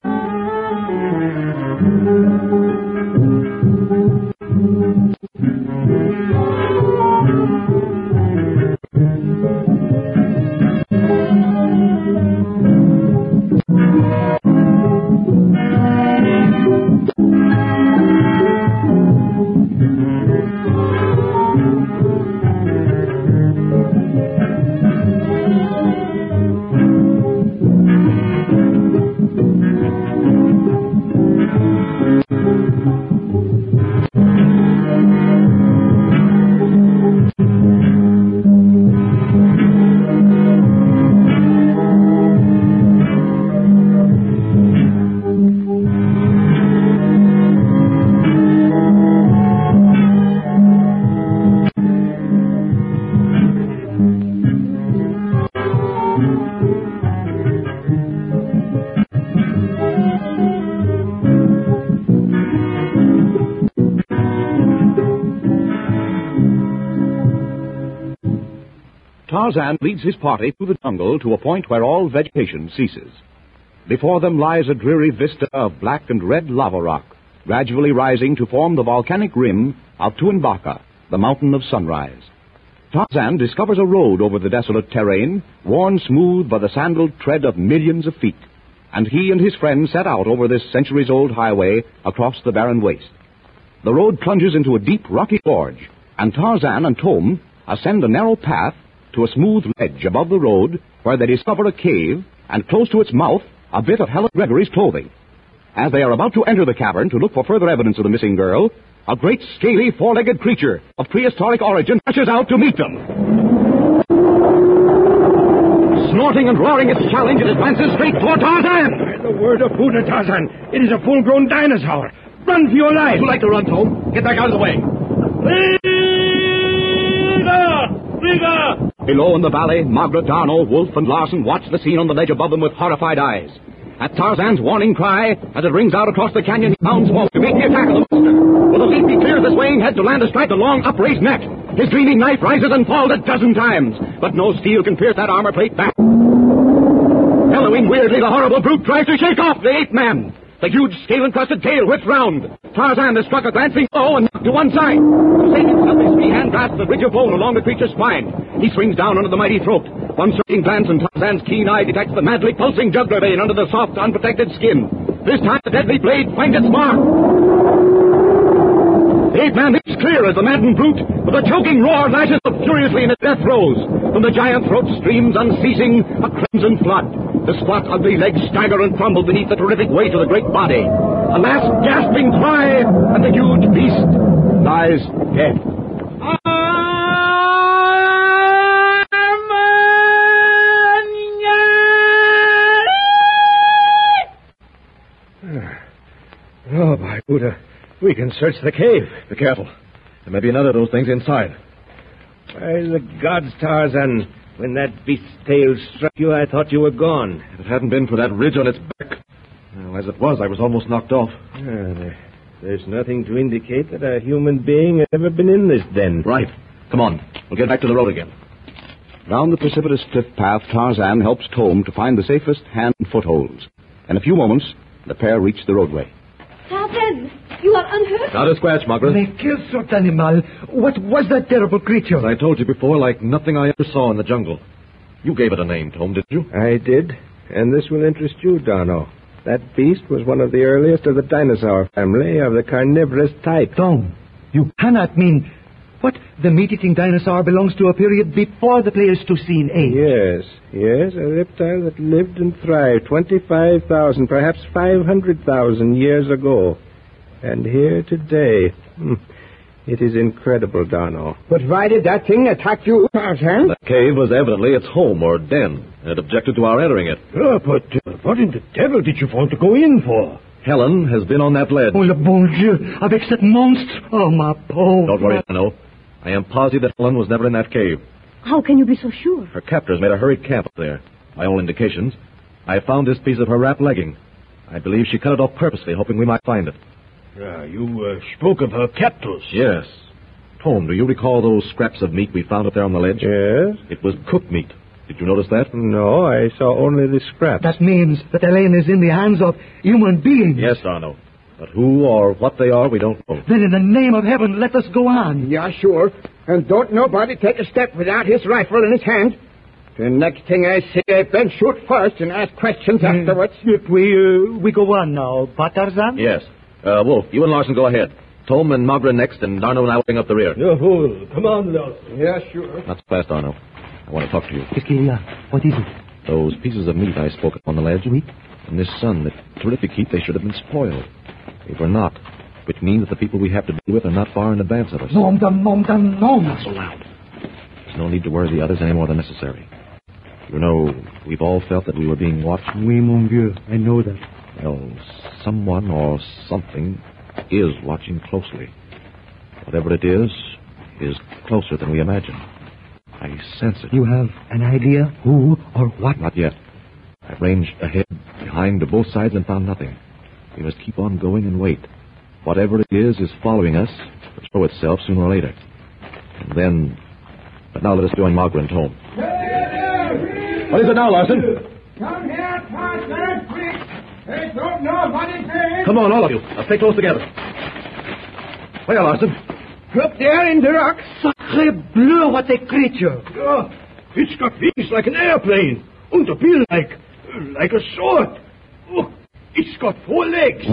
leads his party through the jungle to a point where all vegetation ceases. Before them lies a dreary vista of black and red lava rock, gradually rising to form the volcanic rim of Tuanbaca, the mountain of sunrise. Tarzan discovers a road over the desolate terrain, worn smooth by the sandaled tread of millions of feet, and he and his friends set out over this centuries-old highway across the barren waste. The road plunges into a deep rocky gorge, and Tarzan and Tom ascend a narrow path to a smooth ledge above the road where they discover a cave and close to its mouth a bit of Helen Gregory's clothing. As they are about to enter the cavern to look for further evidence of the missing girl, a great scaly four-legged creature of prehistoric origin rushes out to meet them. Snorting and roaring its challenge, it advances straight toward Tarzan. By the word of Buddha, Tarzan, it is a full-grown dinosaur. Run for your life. You like to run, Tom? Get back out of the way. Below in the valley, Margaret, Darno, Wolf, and Larson watch the scene on the ledge above them with horrified eyes. At Tarzan's warning cry, as it rings out across the canyon, he forward to the attack of the monster. With a leap, he clears the swaying head to land a strike the long, upraised neck. His gleaming knife rises and falls a dozen times, but no steel can pierce that armor plate back. Bellowing weirdly, the horrible brute tries to shake off the ape man. The huge scale-encrusted tail whips round. Tarzan has struck a glancing blow and knocked to one side. Save himself, his free hand grasps the ridge of bone along the creature's spine. He swings down under the mighty throat. One searching glance and Tarzan's keen eye detects the madly pulsing jugular vein under the soft, unprotected skin. This time the deadly blade finds its mark. The ape man leaps clear as the maddened brute, with a choking roar, lashes up furiously in its death throes. From the giant throat streams unceasing a crimson flood. The squat, ugly legs stagger and crumble beneath the terrific weight of the great body. A last gasping cry, and the huge beast lies dead. Oh, by Buddha. We can search the cave. Be careful. There may be another of those things inside. By the gods, Tarzan, when that beast's tail struck you, I thought you were gone. If it hadn't been for that ridge on its back. Well, as it was, I was almost knocked off. Ah, there, there's nothing to indicate that a human being had ever been in this den. Right. Come on. We'll get back to the road again. Round the precipitous cliff path, Tarzan helps Tom to find the safest hand footholds. In a few moments, the pair reach the roadway. Tarzan, you are unhurt? Not a scratch, Margaret. They killed that animal. What was that terrible creature? As I told you before, like nothing I ever saw in the jungle. You gave it a name, Tom, didn't you? I did. And this will interest you, Darno. That beast was one of the earliest of the dinosaur family of the carnivorous type. Tom, you cannot mean... What? The meat-eating dinosaur belongs to a period before the Pleistocene age. Yes, yes, a reptile that lived and thrived 25,000, perhaps 500,000 years ago. And here today. Hmm. It is incredible, Darno. But why did that thing attack you, Tarzan? The cave was evidently its home or den, and it objected to our entering it. Ah, but uh, what in the devil did you want to go in for? Helen has been on that ledge. Oh, le bon Dieu, avec cette monstre. Oh, my pauvre. Don't worry, Darno. I am positive that Helen was never in that cave. How can you be so sure? Her captors made a hurried camp up there. By all indications, I found this piece of her wrap legging. I believe she cut it off purposely, hoping we might find it. Ah, you uh, spoke of her captors. Yes. Tom, do you recall those scraps of meat we found up there on the ledge? Yes? It was cooked meat. Did you notice that? No, I saw only the scraps. That means that Elaine is in the hands of human beings. Yes, Darno. But who or what they are, we don't know. Then in the name of heaven, let us go on. Yeah, sure. And don't nobody take a step without his rifle in his hand. The next thing I see, I Ben shoot first and ask questions afterwards. If we, uh, we go on now, but Tarzan? Yes. Uh, Wolf, you and Larson go ahead. Tom and Margaret next, and Darno and I will bring up the rear. Yeah, oh, come on, Larson. Yeah, sure. Not so fast, Darno. I want to talk to you. Qu'est-ce qu'il y a? What is it? Those pieces of meat I spoke of on the ledge. Oui? In this sun, the terrific heat, they should have been spoiled. They were not, which means that the people we have to deal with are not far in advance of us. Nom de nom de nom. Not so loud. There's no need to worry the others any more than necessary. You know, we've all felt that we were being watched. Oui, mon vieux, I know that. Well, someone or something is watching closely. Whatever it is, is closer than we imagine. I sense it. You have an idea who or what? Not yet. I've ranged ahead, behind, to both sides and found nothing. We must keep on going and wait. Whatever it is is following us, It'll show itself sooner or later. And then... But now let us join Margaret and Tom. What is it now, Larson? Come here, Tarzan, quick. They don't know what it is. Come on, all of you. Now stay close together. Where, Larson? Up there in the rocks. Sacre bleu, what a creature. Yeah, it's got wings like an airplane. And a bill like, like a sword. Oh, it's got four legs.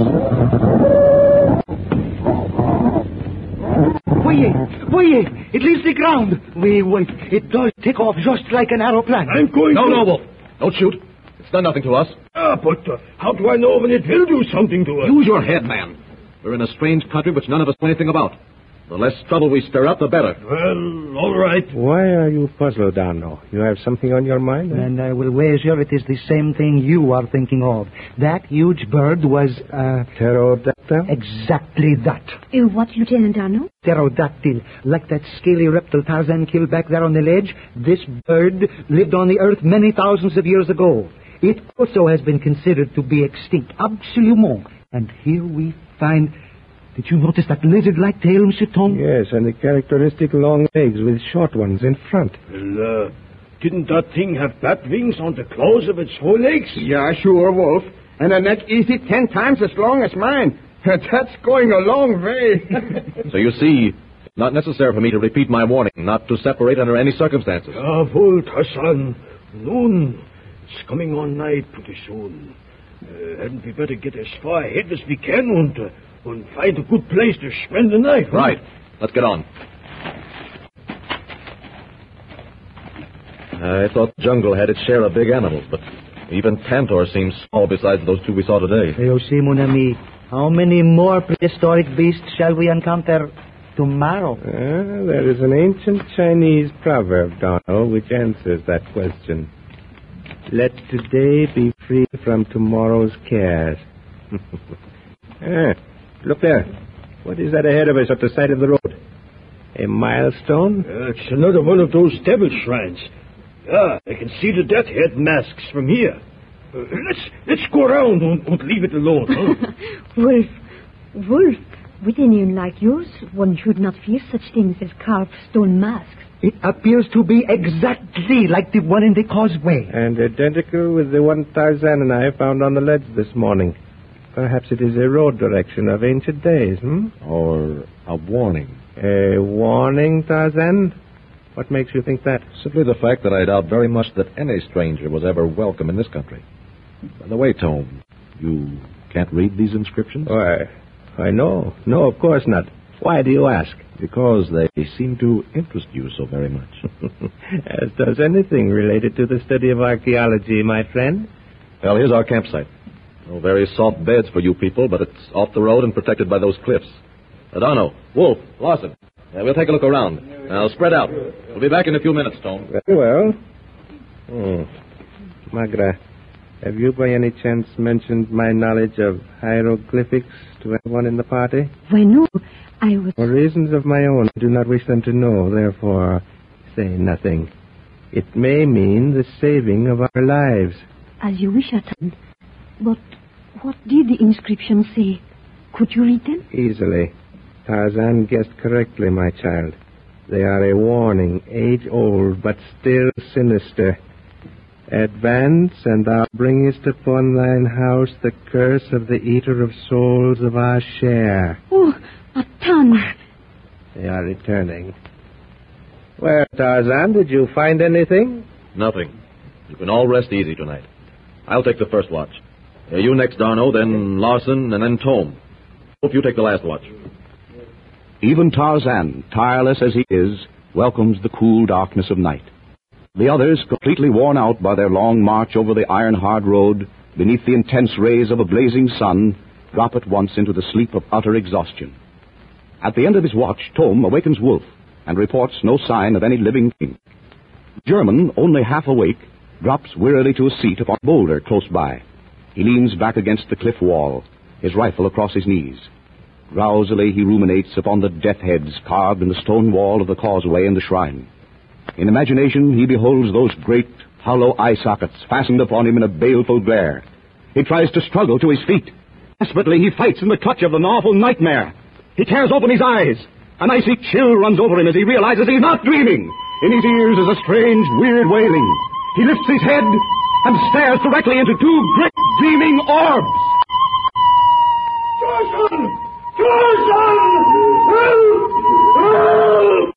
Voyez, voyez, it leaves the ground. Wait, wait, it does take off just like an aeroplane. I'm going No, to... no, Wolf. Don't shoot. It's done nothing to us. Ah, but uh, how do I know when it will do something to us? Use your head, man. We're in a strange country which none of us know anything about. The less trouble we stir up, the better. Well, all right. Why are you puzzled, Darno? You have something on your mind? eh? And I will wager it is the same thing you are thinking of. That huge bird was, uh... Pterodactyl? Exactly that. Uh, what, Lieutenant Darno? Pterodactyl. Like that scaly reptile Tarzan killed back there on the ledge, this bird lived on the earth many thousands of years ago. It also has been considered to be extinct, absolument. And here we find... Did you notice that lizard-like tail, Monsieur Tom? Yes, and the characteristic long legs with short ones in front. Well, uh, didn't that thing have bat wings on the claws of its forelegs? Yeah, sure, Wolf. And a neck easy ten times as long as mine. (laughs) That's going a long way. (laughs) So you see, it's not necessary for me to repeat my warning not to separate under any circumstances. Jawohl, Hassan. Nun, it's coming on night pretty soon. Uh, hadn't we better get as far ahead as we can and, uh, and find a good place to spend the night? huh? Right. Let's get on. I thought the jungle had its share of big animals, but even Tantor seems small besides those two we saw today. You see, mon ami, how many more prehistoric beasts shall we encounter tomorrow? Ah, there is an ancient Chinese proverb, Darno, which answers that question. Let today be free from tomorrow's cares. ah, (laughs) look there. What is that ahead of us at the side of the road? A milestone? Uh, it's another one of those devil shrines. Ah, I can see the death head masks from here. Uh, let's let's go around and, and leave it alone. Huh? (laughs) Wolf, Wolf, with an iron like yours, one should not fear such things as carved stone masks. It appears to be exactly like the one in the causeway. And identical with the one Tarzan and I found on the ledge this morning. Perhaps it is a road direction of ancient days, hmm? Or a warning. A warning, Tarzan? What makes you think that? Simply the fact that I doubt very much that any stranger was ever welcome in this country. By the way, Tome, you can't read these inscriptions? Why, I know. No, of course not. Why do you ask? Because they seem to interest you so very much. (laughs) As does anything related to the study of archaeology, my friend. Well, here's our campsite. No very soft beds for you people, but it's off the road and protected by those cliffs. Adano, Wolf, Larson, uh, we'll take a look around. Now, spread out. We'll be back in a few minutes, Tome. Very well. Hmm. Magra, have you by any chance mentioned my knowledge of hieroglyphics to anyone in the party? Why, no, I was. For reasons of my own, I do not wish them to know, therefore, say nothing. It may mean the saving of our lives. As you wish, Atan. But what did the inscription say? Could you read them? Easily. Tarzan guessed correctly, my child. They are a warning, age old, but still sinister. Advance, and thou bringest upon thine house the curse of the eater of souls of our share. Oh, Atan. They are returning. Well, Tarzan, did you find anything? Nothing. You can all rest easy tonight. I'll take the first watch. Uh, you next, Darno, then Larson, and then Tome. Hope you take the last watch. Even Tarzan, tireless as he is, welcomes the cool darkness of night. The others, completely worn out by their long march over the iron-hard road beneath the intense rays of a blazing sun, drop at once into the sleep of utter exhaustion. At the end of his watch, Tome awakens Wolf and reports no sign of any living thing. German, only half awake, drops wearily to a seat upon a boulder close by. He leans back against the cliff wall, his rifle across his knees. Drowsily he ruminates upon the death heads carved in the stone wall of the causeway and the shrine. In imagination he beholds those great, hollow eye sockets fastened upon him in a baleful glare. He tries to struggle to his feet. Desperately he fights in the clutch of an awful nightmare. He tears open his eyes. An icy chill runs over him as he realizes he's not dreaming. In his ears is a strange, weird wailing. He lifts his head and stares directly into two great, gleaming orbs. Tarzan! Tarzan! Help! Help!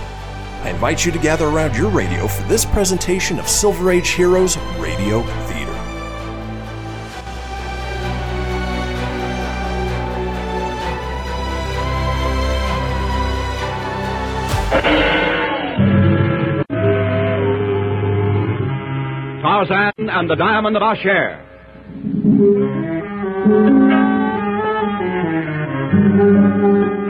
I invite you to gather around your radio for this presentation of Silver Age Heroes Radio Theater. Tarzan and the Diamond of Asher. Leaving the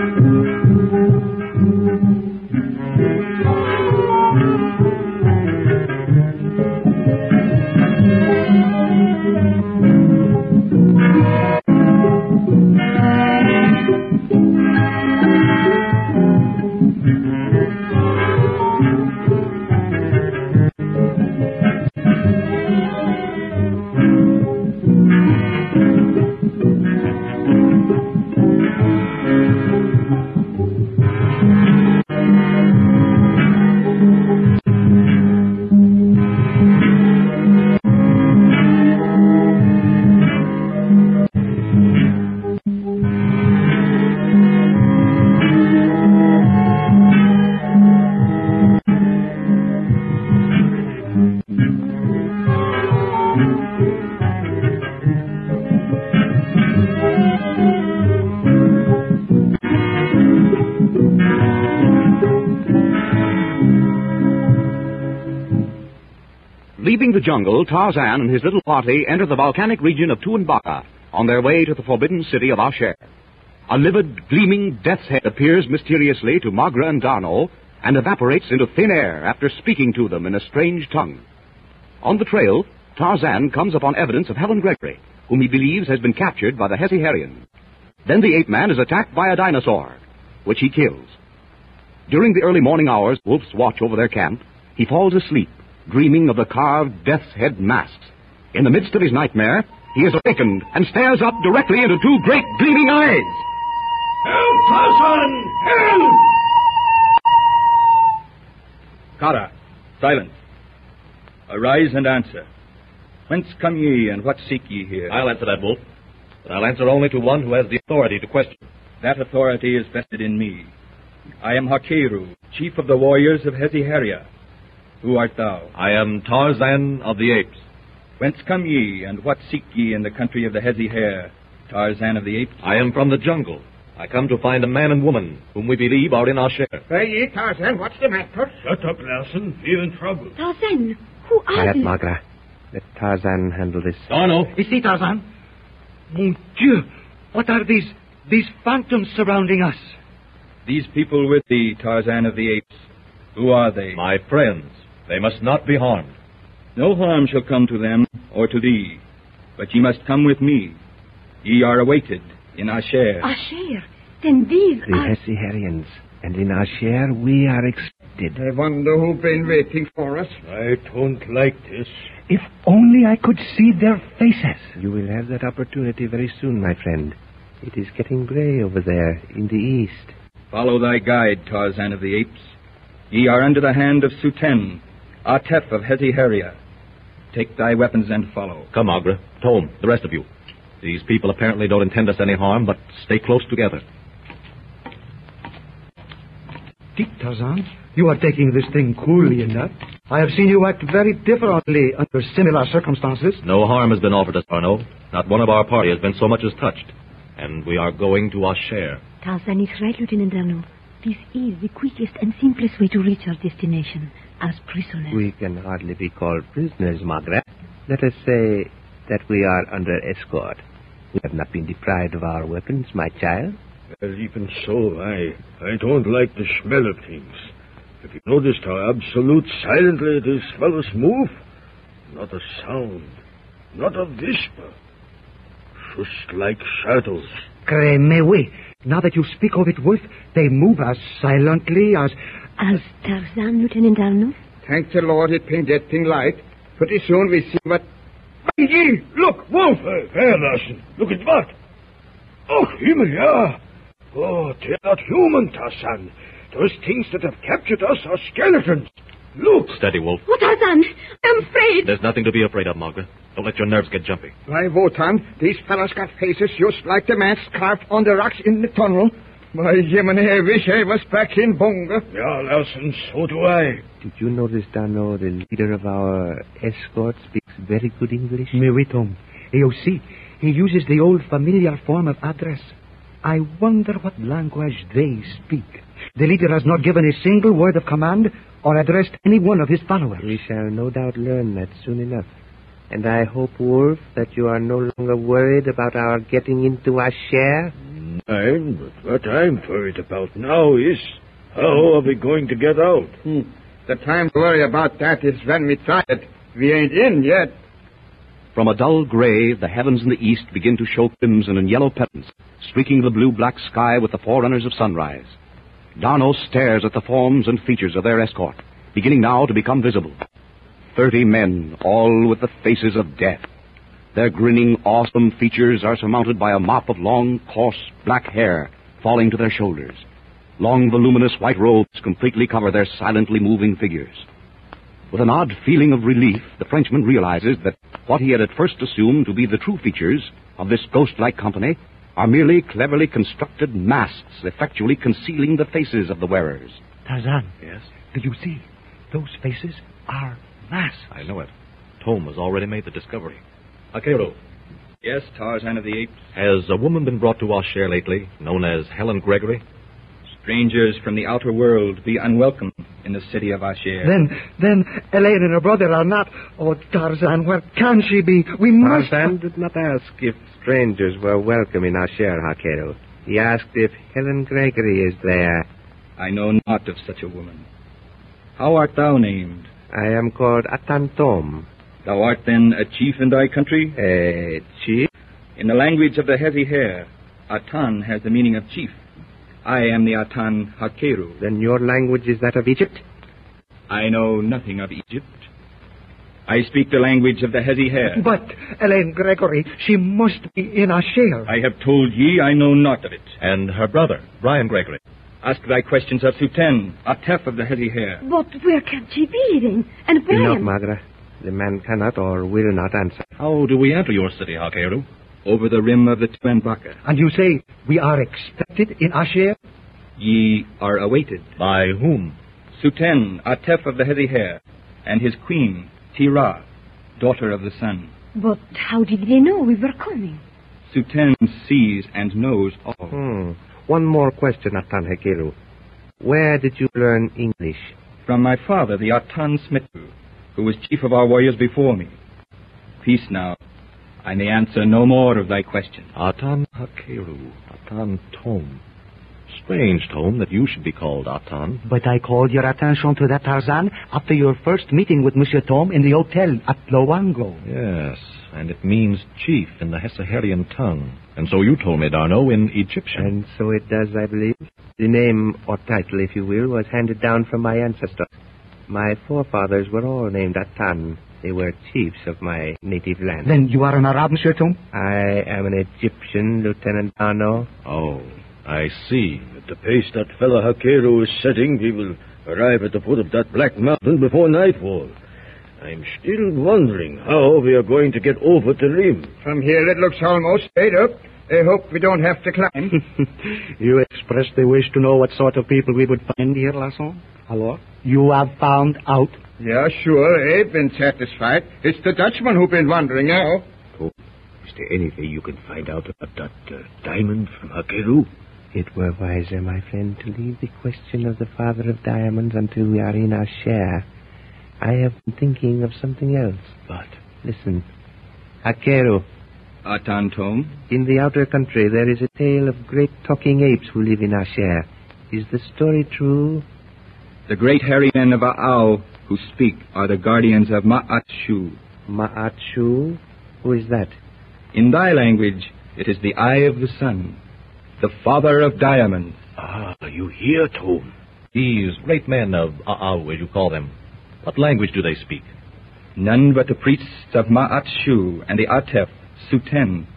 Tarzan and his little party enter the volcanic region of Tuanbaca on their way to the forbidden city of Asher. A livid, gleaming death's head appears mysteriously to Magra and Darno and evaporates into thin air after speaking to them in a strange tongue. On the trail, Tarzan comes upon evidence of Helen Gregory, whom he believes has been captured by the Hesiharians. Then the ape man is attacked by a dinosaur, which he kills. During the early morning hours, wolves watch over their camp. He falls asleep, dreaming of the carved death's head masks. In the midst of his nightmare, he is awakened and stares up directly into two great gleaming eyes. Help, Tarzan! Help! Kara, silence. Arise and answer. Whence come ye, and what seek ye here? I'll answer that, Wolf. But I'll answer only to one who has the authority to question. That authority is vested in me. I am Hakeru, chief of the warriors of Heziharia. Who art thou? I am Tarzan of the Apes. Whence come ye, and what seek ye in the country of the Hezihare, Tarzan of the Apes? I am from the jungle. I come to find a man and woman whom we believe are in Asher. Say, ye, Tarzan, what's the matter? Shut up, Larson. We're in trouble. Tarzan, who are Quiet, they? Magra. Let Tarzan handle this. Darno. Ici, Tarzan. Mon Dieu, what are these, these phantoms surrounding us? These people with thee, Tarzan of the Apes, who are they? My friends. They must not be harmed. No harm shall come to them or to thee, but ye must come with me. Ye are awaited in Asher. Asher. Then these The are... Hesiharians. And in our share, we are expected. I wonder who's been waiting for us. I don't like this. If only I could see their faces. You will have that opportunity very soon, my friend. It is getting gray over there in the east. Follow thy guide, Tarzan of the Apes. Ye are under the hand of Suten, Atef of Heziharia. Take thy weapons and follow. Come, Magra. Tome, the rest of you. These people apparently don't intend us any harm, but stay close together. Dick, Tarzan, You are taking this thing coolly enough. I have seen you act very differently under similar circumstances. No harm has been offered us, Darno. Not one of our party has been so much as touched. And we are going to our share. Tarzan is right, Lieutenant Darno. This is the quickest and simplest way to reach our destination as prisoners. We can hardly be called prisoners, Margaret. Let us say that we are under escort. We have not been deprived of our weapons, my child. Well, even so, I, I don't like the smell of things. Have you noticed how absolute silently these fellows move? Not a sound, not a whisper. Just like shadows. Créeme, oui. Now that you speak of it, Wolf, they move as silently as... As Tarzan, Lieutenant Darno? Thank the Lord it paint that thing light. Pretty soon we see what... Gee, look, Wolf! Hey, hey, Larson, look at what? Oh, Himmel, yeah! Oh, they're not human, Tarzan. Those things that have captured us are skeletons. Look! Steady, Wolf. Oh, Tarzan, I'm afraid. There's nothing to be afraid of, Margaret. Don't let your nerves get jumpy. Why, Wotan, these fellows got faces just like the man carved on the rocks in the tunnel. My Jiminy, I wish I was back in Bonga. Yeah, Larson, so do I. Did you notice, Darno, the leader of our escort speaks very good English? Mais oui, Tom. You see, he uses the old familiar form of address. I wonder what language they speak. The leader has not given a single word of command or addressed any one of his followers. We shall no doubt learn that soon enough. And I hope, Wolf, that you are no longer worried about our getting into our share. Nein, but what I'm worried about now is how are we going to get out? Hmm. The time to worry about that is when we try it. We ain't in yet. From a dull gray, the heavens in the east begin to show crimson and yellow patterns, streaking the blue-black sky with the forerunners of sunrise. Darno stares at the forms and features of their escort, beginning now to become visible. Thirty men, all with the faces of death. Their grinning, awesome features are surmounted by a mop of long, coarse, black hair falling to their shoulders. Long, voluminous white robes completely cover their silently moving figures. With an odd feeling of relief, the Frenchman realizes that what he had at first assumed to be the true features of this ghost-like company are merely cleverly constructed masks effectually concealing the faces of the wearers. Tarzan. Yes? Do you see? Those faces are masks. I know it. Tom has already made the discovery. Akero, Yes, Tarzan of the Apes. has a woman been brought to our share lately, known as Helen Gregory? Strangers from the outer world be unwelcome in the city of Asher. Then, then, Elaine and her brother are not. Oh, Tarzan, where can she be? We must. Tarzan did not ask if strangers were welcome in our share, Hakero. He asked if Helen Gregory is there. I know not of such a woman. How art thou named? I am called Atantom. Thou art then a chief in thy country? A chief? In the language of the heavy hair, Atan has the meaning of chief. I am the Atan Hakeru. Then your language is that of Egypt? I know nothing of Egypt. I speak the language of the heavy hair. But, Elaine Gregory, she must be in Asher. I have told ye I know not of it. And her brother, Brian Gregory. Ask thy questions of Suten, Atef of the heavy hair. But where can she be then? And Brian? Enough, Magra. The man cannot or will not answer. How do we enter your city, Hakeru? Over the rim of the Tuanbaca. And you say we are expected in Asher? Ye are awaited. By whom? Suten, Atef of the heavy hair, and his queen, Tira, daughter of the sun. But how did they know we were coming? Suten sees and knows all. Hmm. One more question, Atan Hekiru. Where did you learn English? From my father, the Atan Smitu, who was chief of our warriors before me. Peace now. I may answer no more of thy question. Atan Hakeru, Atan Tom. Strange, Tom, that you should be called Atan. But I called your attention to that, Tarzan, after your first meeting with Monsieur Tom in the hotel at Loango. Yes, and it means chief in the Hessaharian tongue. And so you told me, Darno, in Egyptian. And so it does, I believe. The name, or title, if you will, was handed down from my ancestors. My forefathers were all named Atan. They were chiefs of my native land. Then you are an Arab, Monsieur Tom? I am an Egyptian, Lieutenant Darno. Oh, I see. At the pace that fellow Hakeru is setting, we will arrive at the foot of that black mountain before nightfall. I'm still wondering how we are going to get over the rim. From here it looks almost straight up. I hope we don't have to climb. (laughs) you expressed the wish to know what sort of people we would find here, Larson? Hello? You have found out? Yeah, sure. I've been satisfied. It's the Dutchman who's been wondering now. Oh, is there anything you can find out about that uh, diamond from Hakeru? It were wiser, my friend, to leave the question of the father of diamonds until we are in our share. I have been thinking of something else. But? Listen. Hakeru. Atantom. In the outer country, there is a tale of great talking apes who live in our share. Is the story true? The great hairy men of Aao who speak are the guardians of Ma'atshu. Ma'atshu? Who is that? In thy language, it is the eye of the sun, the father of diamonds. Ah, you hear, Tom? These great men of Aao, as you call them, what language do they speak? None but the priests of Ma'atshu and the Atef, Suten,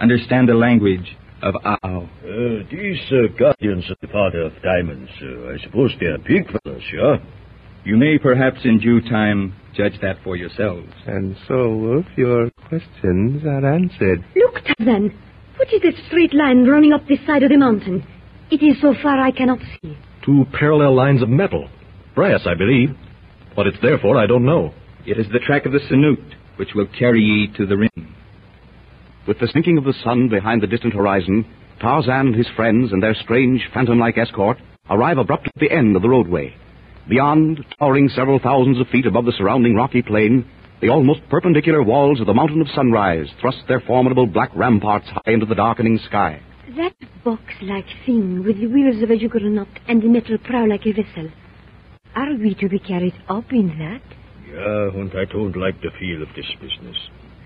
understand the language of Aao. Uh, these uh, guardians of the father of diamonds, uh, I suppose they are big fellows, yeah? You may perhaps in due time judge that for yourselves. And so, Wolf, your questions are answered. Look, Tarzan. What is that straight line running up this side of the mountain? It is so far I cannot see. Two parallel lines of metal. Brass, I believe. What it's there for, I don't know. It is the track of the Sanut, which will carry ye to the rim. With the sinking of the sun behind the distant horizon, Tarzan and his friends and their strange phantom-like escort arrive abruptly at the end of the roadway. Beyond, towering several thousands of feet above the surrounding rocky plain, the almost perpendicular walls of the Mountain of Sunrise thrust their formidable black ramparts high into the darkening sky. That box-like thing with the wheels of a juggernaut and the metal prow like a vessel. Are we to be carried up in that? Yeah, and I don't like the feel of this business.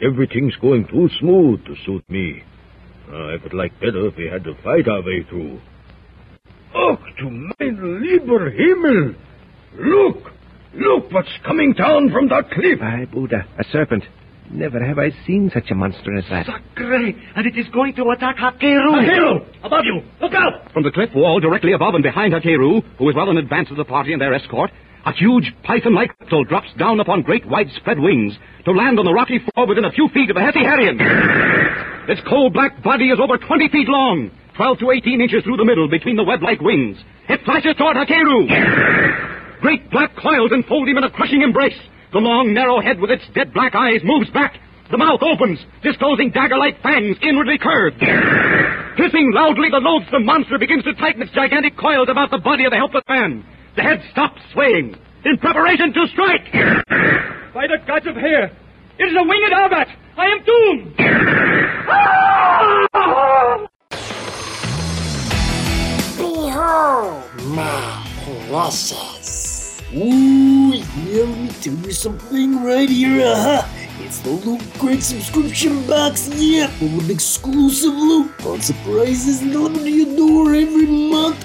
Everything's going too smooth to suit me. Uh, I would like better if we had to fight our way through. Och, to mein lieber Himmel! Look! Look what's coming down from that cliff! By Buddha, a serpent. Never have I seen such a monster as that. Sacre! And it is going to attack Hakeru! Hakeru! Above you! Look out! From the cliff wall directly above and behind Hakeru, who is well in advance of the party and their escort, a huge python-like reptile drops down upon great widespread wings to land on the rocky floor within a few feet of the Hetty Harrian. Its coal-black body is over 20 feet long, 12 to 18 inches through the middle between the web-like wings. It flashes toward Hakeru. Great black coils enfold him in a crushing embrace. The long, narrow head with its dead black eyes moves back. The mouth opens, disclosing dagger-like fangs inwardly curved. Hissing loudly, the loathsome monster begins to tighten its gigantic coils about the body of the helpless man. The head stops swaying, in preparation to strike. By the gods of hair! It is a winged Arbat! I am doomed! Behold my process. Ooh, yeah, let me tell you something right here. Uh-huh. It's the Loot Crate subscription box, yeah, full of exclusive loot, fun surprises delivered to your door every month.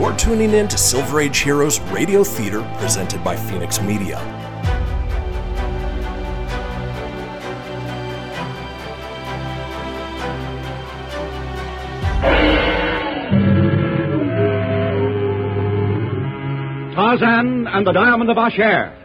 You're tuning in to Silver Age Heroes Radio Theater presented by Phoenix Media. Tarzan and the Diamond of Asher.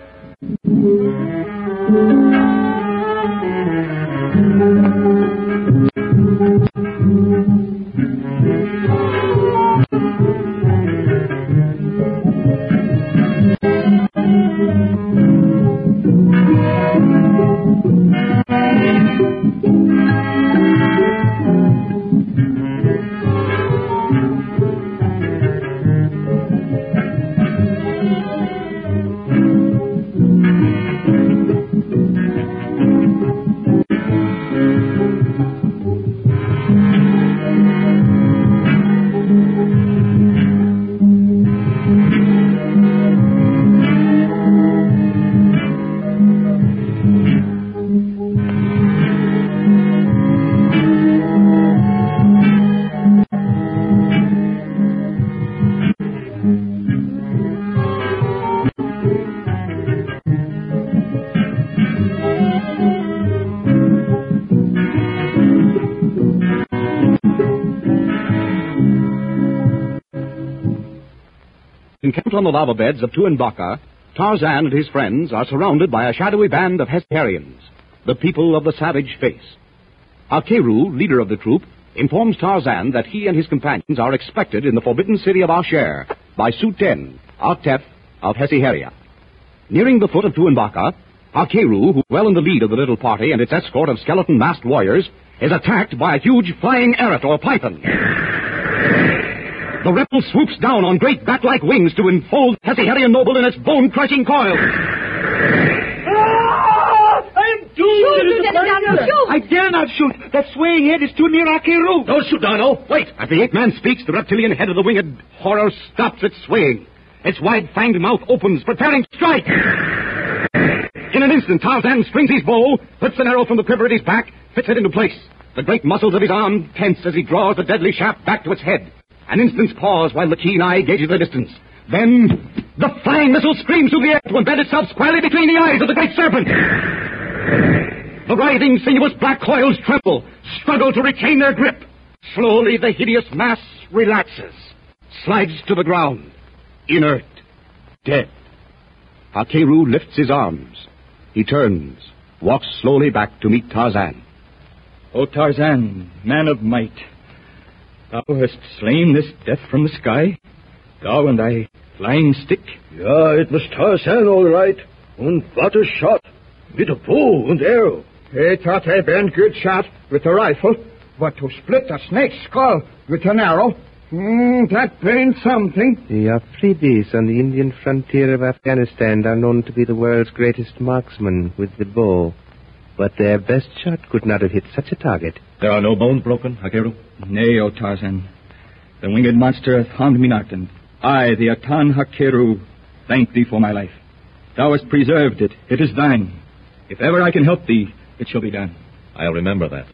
The lava beds of Tuanbaca, Tarzan and his friends are surrounded by a shadowy band of Hesperians, the people of the savage face. Akeru, leader of the troop, informs Tarzan that he and his companions are expected in the forbidden city of Asher by Suten, Atef of Hesiheria. Nearing the foot of Tuanbaca, Akeru, who well in the lead of the little party and its escort of skeleton masked warriors, is attacked by a huge flying eret or python. The reptile swoops down on great bat-like wings to enfold Hesiherian noble in its bone-crushing coils. Ah! I'm doomed! Shoot, Lieutenant Darno, shoot! I dare not shoot. That swaying head is too near Akeru. Don't shoot, Darno. Wait. As the ape-man speaks, the reptilian head of the winged horror stops its swaying. Its wide-fanged mouth opens, preparing to strike. In an instant, Tarzan strings his bow, puts an arrow from the quiver at his back, fits it into place. The great muscles of his arm tense as he draws the deadly shaft back to its head. An instant's pause while the keen eye gauges the distance. Then, the flying missile screams through the air to embed itself squarely between the eyes of the great serpent. The writhing, sinuous black coils tremble, struggle to retain their grip. Slowly, the hideous mass relaxes, slides to the ground, inert, dead. Hakeru lifts his arms. He turns, walks slowly back to meet Tarzan. O Tarzan, man of might, thou hast slain this death from the sky? Thou and thy flying stick? Ja, it was Tarzan, all right. And what a shot. With a bow and arrow. He thought he'd been good shot with a rifle, but to split a snake's skull with an arrow, hmm, that been something. The Afridis on the Indian frontier of Afghanistan are known to be the world's greatest marksmen with the bow. But their best shot could not have hit such a target. There are no bones broken, Hakeru? Nay, O Tarzan. The winged monster hath harmed me not, and I, the Atan Hakeru, thank thee for my life. Thou hast preserved it. It is thine. If ever I can help thee, it shall be done. I'll remember that.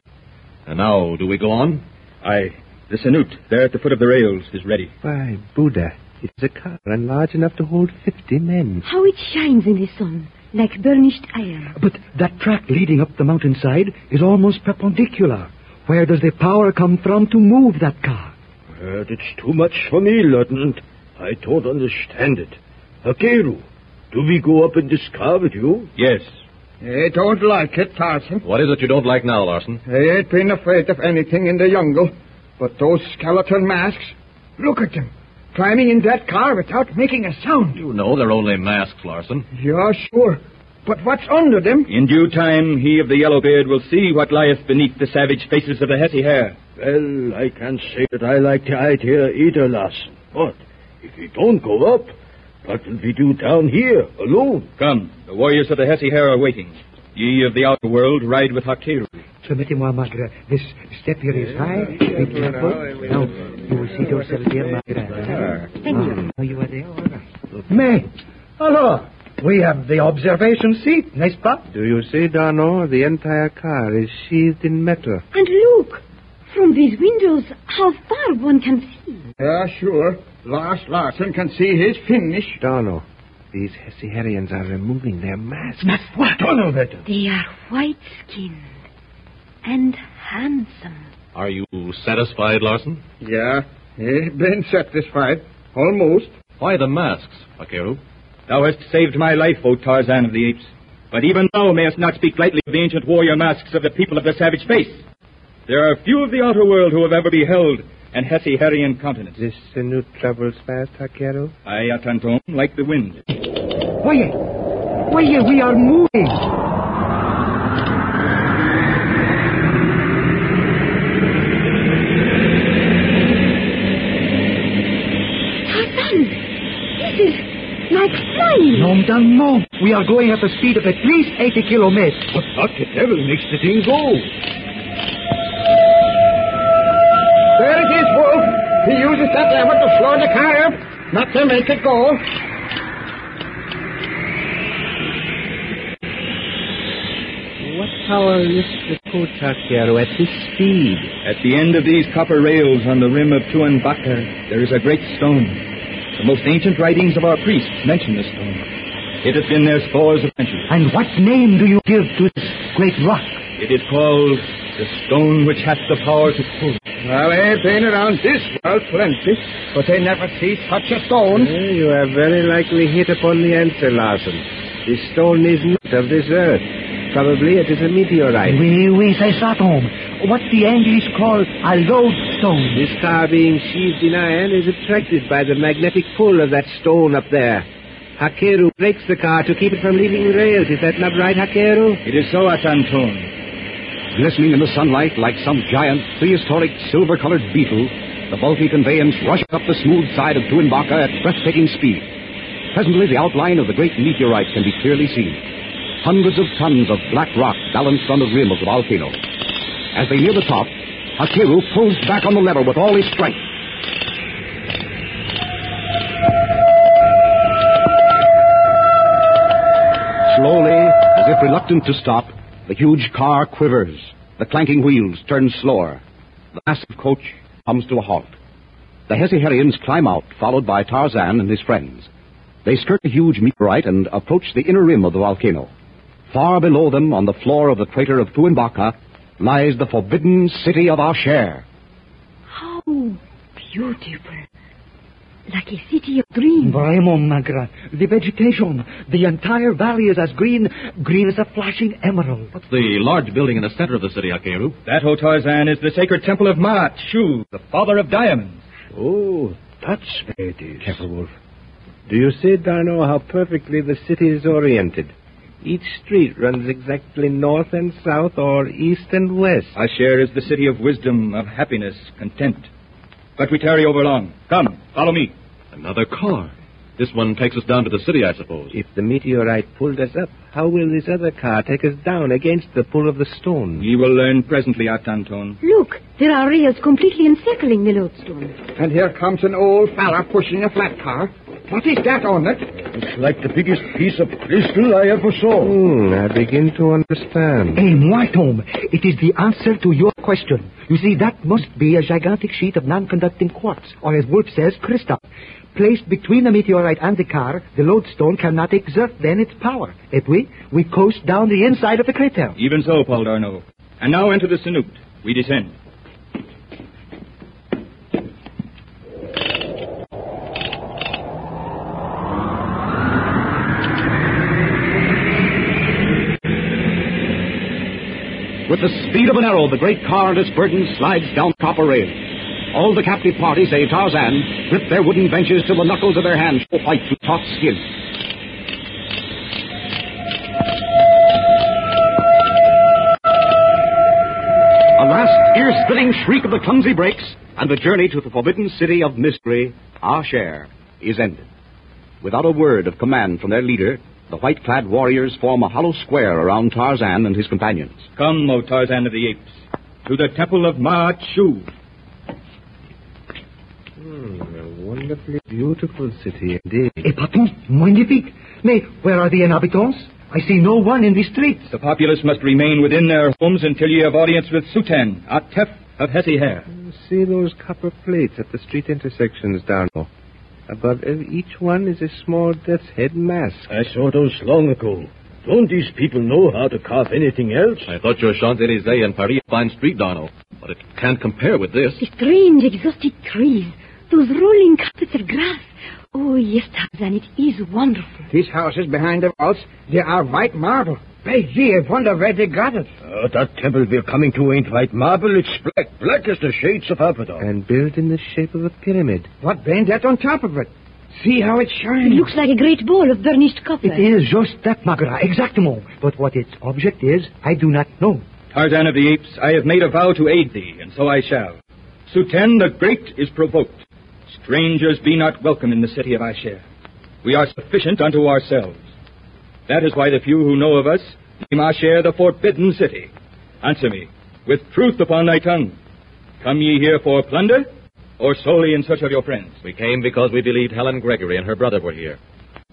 And now, do we go on? Aye. The Sanut, there at the foot of the rails, is ready. Why, Buddha, it is a car and large enough to hold fifty men. How it shines in the sun, like burnished iron. But that track leading up the mountainside is almost perpendicular. Where does the power come from to move that car? Uh, it's too much for me, Lieutenant. I don't understand it. Hakeru, do we go up in this car with you? Yes. I don't like it, Tarzan. What is it you don't like now, Larson? I ain't been afraid of anything in the jungle. But those skeleton masks, look at them. Climbing in that car without making a sound. You know they're only masks, Larson. Yeah, sure. But what's under them? In due time, he of the yellow beard will see what lieth beneath the savage faces of the Hesse hair. Well, I can't say that I like the idea either, Larson. But if we don't go up, what will we do down here, alone? Come, the warriors of the Hesse hair are waiting. Ye of the outer world ride with Hakeru. Permettez-moi, Margaret. This step here is high. Be careful. Now, you will see yourself there, Margaret. Thank you. Now you are there, all right. Mais, alors, we have the observation seat, n'est-ce pas? Do you see, Darno? The entire car is sheathed in metal. And look, from these windows, how far one can see. Yeah, sure. Lars Larson can see his finish. Darno, these Hessiherians are removing their masks. Mas what? Donnerwetter. They are white-skinned and handsome. Are you satisfied, Larson? Yeah, he's been satisfied. Almost. Why the masks, Hakeru? Thou hast saved my life, O Tarzan of the Apes. But even thou mayest not speak lightly of the ancient warrior masks of the people of the savage face. There are few of the outer world who have ever beheld an Hesse-Herian countenance. This Sinu travels fast, Hakeru? I, Atanton, like the wind. Oye, oye, we are moving. Tarzan, this is like flying. Nom d'un nom. We are going at a speed of at least 80 kilometers. But what the devil makes the thing go? There it is, Wolf. He uses that lever to slow the car up, not to make it go. What power lifts the coach, Hakeru, at this speed? At the end of these copper rails on the rim of Tuanbaca, there is a great stone. The most ancient writings of our priests mention this stone. It has been there scores of centuries. And what name do you give to this great rock? It is called The stone which hath the power to pull. Well, they've been around this world plenty, but they never see such a stone. you are very likely hit upon the answer, Larson. This stone is not of this earth. Probably it is a meteorite. Oui, oui, c'est ça, Tom. What the English call a lodestone. This car being sheathed in iron is attracted by the magnetic pull of that stone up there. Hakeru brakes the car to keep it from leaving the rails. Is that not right, Hakeru? It is so, Atanton. Glistening in the sunlight like some giant, prehistoric, silver-colored beetle, the bulky conveyance rushed up the smooth side of Tuanbaca at breathtaking speed. Presently, the outline of the great meteorite can be clearly seen. Hundreds of tons of black rock balanced on the rim of the volcano. As they near the top, Hakeru pulls back on the lever with all his strength. Slowly, as if reluctant to stop, the huge car quivers. The clanking wheels turn slower. The massive coach comes to a halt. The Hesiherians climb out, followed by Tarzan and his friends. They skirt the huge meteorite and approach the inner rim of the volcano. Far below them, on the floor of the crater of Tuanbaca, lies the forbidden city of Asher. How beautiful. Like a city of dreams. Vraiment, Magra. The vegetation, the entire valley is as green, green as a flashing emerald. What's the large building in the center of the city, Hakeru? That, O Tarzan, is the sacred temple of Maat, Shu, the father of diamonds. Oh, that's where it is. Careful, Wolf. Do you see, Darno, how perfectly the city is oriented? Each street runs exactly north and south or east and west. Asher is the city of wisdom, of happiness, content. But we tarry over long. Come, follow me. Another car. This one takes us down to the city, I suppose. If the meteorite pulled us up, how will this other car take us down against the pull of the stone? Ye will learn presently, Atanton. Look, there are rails completely encircling the lodestone. And here comes an old fella pushing a flat car. What is that on it? It's like the biggest piece of crystal I ever saw. Hmm, I begin to understand. (clears throat) Hey, moi, Tom, it is the answer to your question. You see, that must be a gigantic sheet of non-conducting quartz, or as Wolf says, crystal. Placed between the meteorite and the car, the lodestone cannot exert then its power. Et we, we coast down the inside of the crater. Even so, Paul Darno. And now enter the Sanute. We descend. With the speed of an arrow, the great car and its burden slides down the copper rail. All the captive party, save Tarzan, grip their wooden benches till the knuckles of their hands show white through taut skin. A last ear-splitting shriek of the clumsy brakes, and the journey to the forbidden city of mystery, Asher, is ended. Without a word of command from their leader, the white-clad warriors form a hollow square around Tarzan and his companions. Come, O Tarzan of the Apes, to the temple of Maat Shu. Hmm, a wonderfully beautiful city indeed. Et patron, magnifique. Mais where are the inhabitants? I see no one in the streets. The populace must remain within their homes until ye have audience with Suten, Atef of Hesiher. See those copper plates at the street intersections, Darno. Above ev- each one is a small death's head mask. I saw those long ago. Don't these people know how to carve anything else? I thought your Champs-Élysées and Paris a fine street, Darno. But it can't compare with this. The strange exotic trees. Those rolling carpets of grass. Oh, yes, Tarzan, it is wonderful. These houses behind the walls, they are white marble. By gee, I wonder where they got it. Uh, that temple we're coming to ain't white marble. It's black, black as the shades of Abaddon. And built in the shape of a pyramid. What band that on top of it? See how it shines. It looks like a great ball of burnished copper. It is just that, Magra, exactement. But what its object is, I do not know. Tarzan of the Apes, I have made a vow to aid thee, and so I shall. Suten the Great is provoked. Strangers be not welcome in the city of Asher. We are sufficient unto ourselves. That is why the few who know of us name share the Forbidden City. Answer me, with truth upon thy tongue. Come ye here for plunder, or solely in search of your friends? We came because we believed Helen Gregory and her brother were here.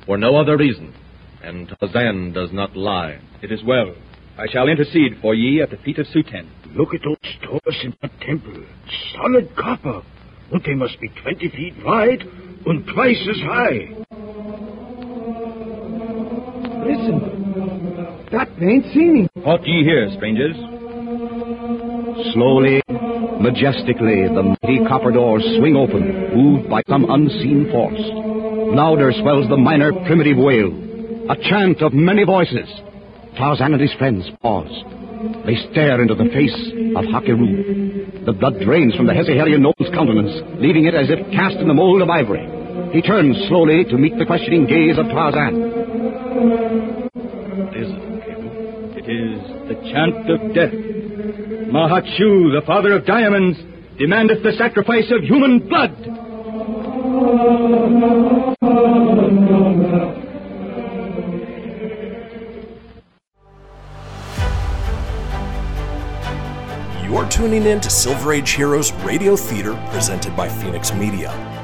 For no other reason. And Tarzan does not lie. It is well. I shall intercede for ye at the feet of Suten. Look at those doors in that temple. Solid copper. And they must be 20 feet wide and twice as high. That ain't singing. What ye hear, strangers? Slowly, majestically, the mighty copper doors swing open, moved by some unseen force. Louder swells the minor primitive wail, a chant of many voices. Tarzan and his friends pause. They stare into the face of Hakeru. The blood drains from the Hesihelian noble's countenance, leaving it as if cast in the mold of ivory. He turns slowly to meet the questioning gaze of Tarzan. Is the chant of death. Mahachu, the father of diamonds, demandeth the sacrifice of human blood. You're tuning in to Silver Age Heroes Radio Theater presented by Phoenix Media.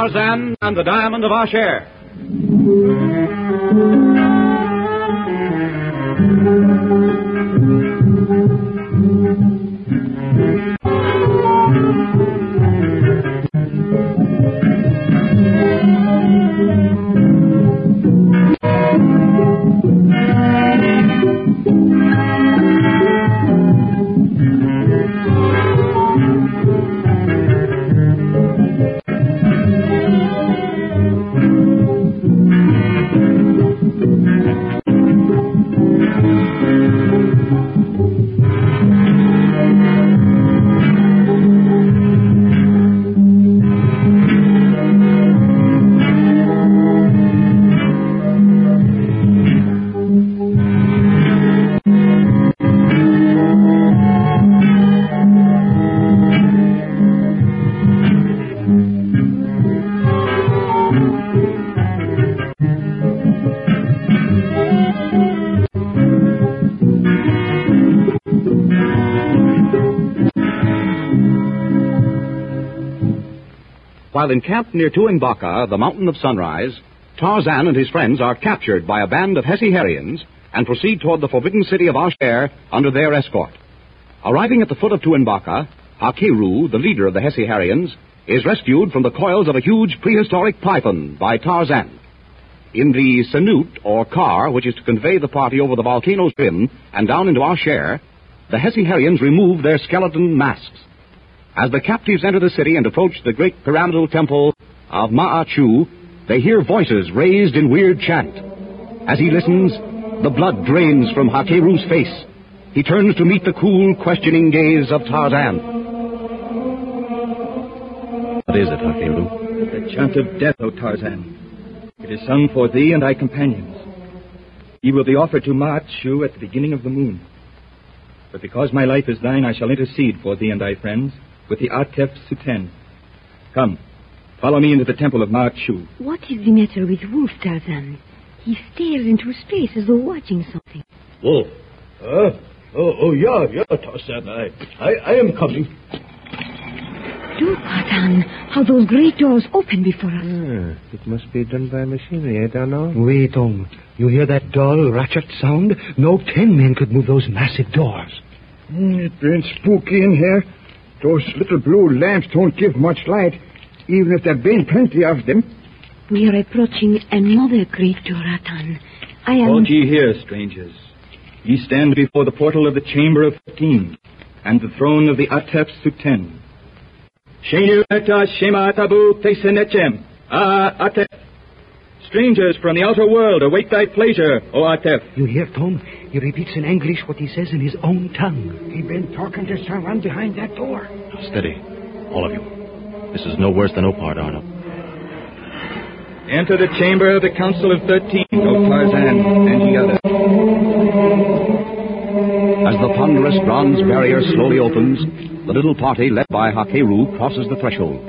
Tarzan and the Diamond of Asher. While encamped near Tuanbaca, the mountain of sunrise, Tarzan and his friends are captured by a band of Hesiharians and proceed toward the forbidden city of Asher under their escort. Arriving at the foot of Tuanbaca, Hakeru, the leader of the Hesiharians, is rescued from the coils of a huge prehistoric python by Tarzan. In the Sanut, or car, which is to convey the party over the volcano's rim and down into Asher, the Hesiharians remove their skeleton masks. As the captives enter the city and approach the great pyramidal temple of Ma'achu, they hear voices raised in weird chant. As he listens, the blood drains from Hakeru's face. He turns to meet the cool, questioning gaze of Tarzan. What is it, Hakeru? The chant of death, O Tarzan. It is sung for thee and thy companions. He will be offered to Ma'achu at the beginning of the moon. But because my life is thine, I shall intercede for thee and thy friends with the Atef Suten. Come, follow me into the temple of Ma'achu. What is the matter with Wolf, Tarzan? He stares into space as though watching something. Wolf? Huh? Oh, oh, yeah, yeah, Tarzan. I, I, I am coming. Look, Tarzan, how those great doors open before us. Ah, it must be done by machinery, I don't know. Wait, Ong. You hear that dull, ratchet sound? No ten men could move those massive doors. Mm, it's been spooky in here. Those little blue lamps don't give much light, even if there have been plenty of them. We are approaching another great door, Atan. I am. Hold ye here, strangers. Ye stand before the portal of the chamber of thirteen and the throne of the Atef Suten. Shenu eta shema tabu tesenechem. Ah, Atef. Strangers from the outer world await thy pleasure, O Atef. You hear, Tom? He repeats in English what he says in his own tongue. He been talking to someone behind that door. Steady, all of you. This is no worse than Opar, Darno. Enter the chamber of the Council of Thirteen, O Tarzan, and ye others. As the ponderous bronze barrier slowly opens, the little party led by Hakeru crosses the threshold.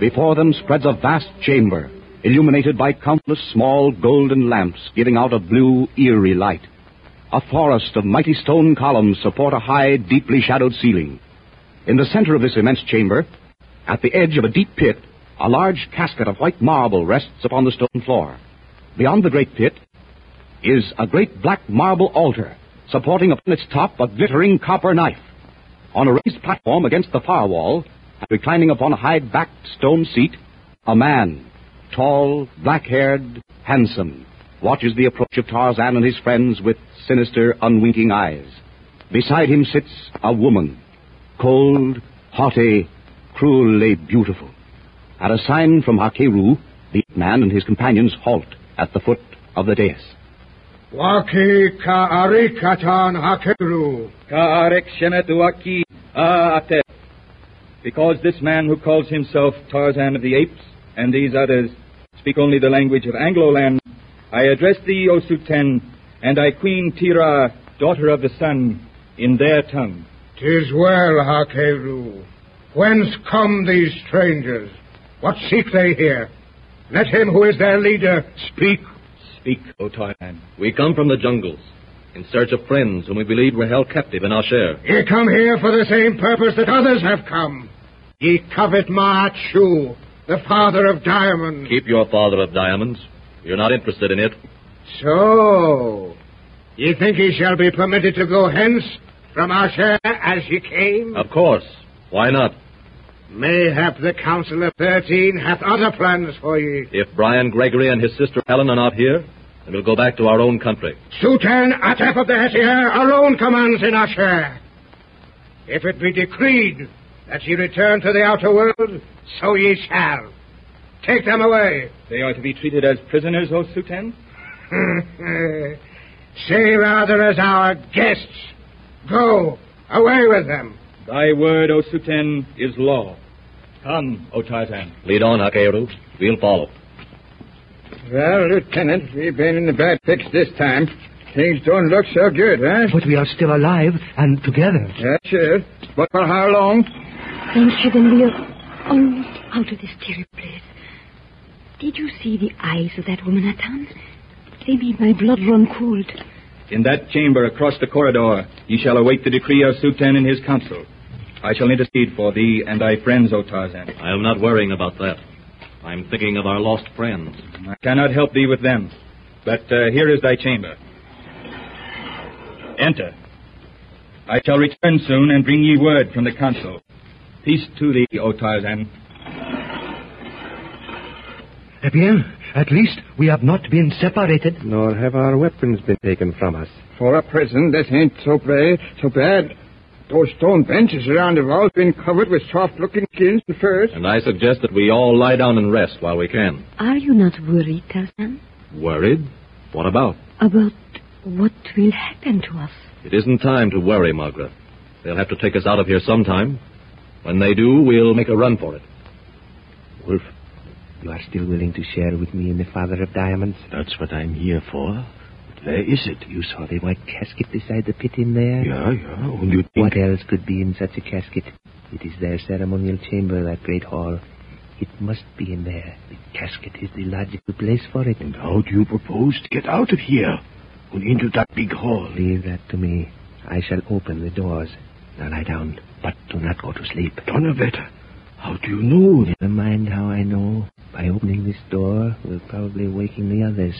Before them spreads a vast chamber, illuminated by countless small golden lamps giving out a blue, eerie light. A forest of mighty stone columns support a high, deeply shadowed ceiling. In the center of this immense chamber, at the edge of a deep pit, a large casket of white marble rests upon the stone floor. Beyond the great pit is a great black marble altar, supporting upon its top a glittering copper knife. On a raised platform against the far wall, reclining upon a high-backed stone seat, a man, tall, black-haired, handsome, watches the approach of Tarzan and his friends with sinister, unwinking eyes. Beside him sits a woman, cold, haughty, cruelly beautiful. At a sign from Hakeru, the man and his companions halt at the foot of the dais. Waki ka'arikatan hakeru. Ka'arek shemetuaki a'ate. Because this man who calls himself Tarzan of the Apes and these others speak only the language of Angloland, I address thee, O Suten, and I Queen Tira, daughter of the sun, in their tongue. Tis well, Hakeru. Whence come these strangers? What seek they here? Let him who is their leader speak. Speak, O Tarzan. We come from the jungles, in search of friends whom we believe were held captive in Asher. Ye come here for the same purpose that others have come. Ye covet Maachu, the father of diamonds. Keep your father of diamonds. You're not interested in it. So, ye think he shall be permitted to go hence from Asher as he came? Of course. Why not? Mayhap the Council of Thirteen hath other plans for ye. If Brian Gregory and his sister Helen are not here, then we'll go back to our own country. Sultan Atef of the Hetier alone commands in Asher. If it be decreed that ye return to the outer world, so ye shall. Take them away. They are to be treated as prisoners, O Sultan? (laughs) Say rather as our guests. Go, away with them. Thy word, O Sultan, is law. Come, O Tarzan. Lead on, Hakeru. We'll follow. Well, Lieutenant, we've been in the bad fix this time. Things don't look so good, eh? But we are still alive and together. Yeah, sure. But for how long? Thank heaven we are almost out of this terrible place. Did you see the eyes of that woman, Atan? They made my blood run cold. In that chamber across the corridor, ye shall await the decree of Sultan and his council. I shall intercede for thee and thy friends, O Tarzan. I am not worrying about that. I'm thinking of our lost friends. I cannot help thee with them. But uh, here is thy chamber. Enter. I shall return soon and bring ye word from the council. Peace to thee, O Tarzan. Eh bien, at least we have not been separated. Nor have our weapons been taken from us. For a prison, that ain't so bad. So bad. Those stone benches around the walls been covered with soft-looking skins and furs. And I suggest that we all lie down and rest while we can. Are you not worried, Tarzan? Worried? What about? About what will happen to us? It isn't time to worry, Margaret. They'll have to take us out of here sometime. When they do, we'll make a run for it. Wolf, you are still willing to share with me in the Father of Diamonds? That's what I'm here for. But where is it? You saw the white casket beside the pit in there? Yeah, yeah. Think... What else could be in such a casket? It is their ceremonial chamber, that great hall. It must be in there. The casket is the logical place for it. And how do you propose to get out of here? And into that big hall? Leave that to me. I shall open the doors. Now lie down, but do not go to sleep. Donnerwetter, how do you know? Never mind how I know. By opening this door, we're probably waking the others.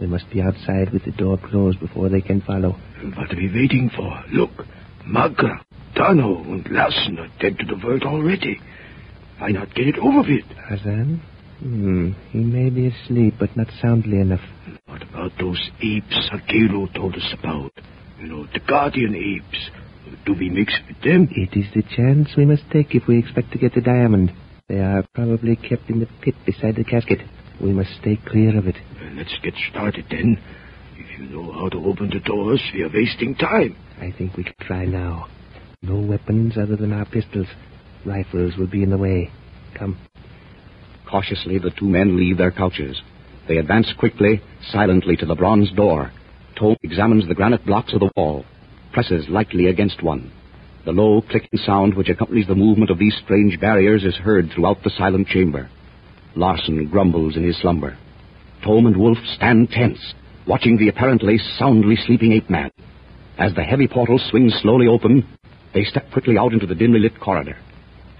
They must be outside with the door closed before they can follow. What are we waiting for? Look, Magra, Darno, and Larson are dead to the world already. Why not get it over with? Tarzan? Hmm, he may be asleep, but not soundly enough. What about those apes Hakeru told us about? You know, the guardian apes. Do we mix with them? It is the chance we must take if we expect to get the diamond. They are probably kept in the pit beside the casket. We must stay clear of it. Let's get started then. If you know how to open the doors, we are wasting time. I think we can try now. No weapons other than our pistols. Rifles will be in the way. Come. Cautiously, the two men leave their couches. They advance quickly, silently to the bronze door. Tome examines the granite blocks of the wall, presses lightly against one. The low clicking sound which accompanies the movement of these strange barriers is heard throughout the silent chamber. Larson grumbles in his slumber. Tome and Wolf stand tense, watching the apparently soundly sleeping ape man. As the heavy portal swings slowly open, they step quickly out into the dimly lit corridor.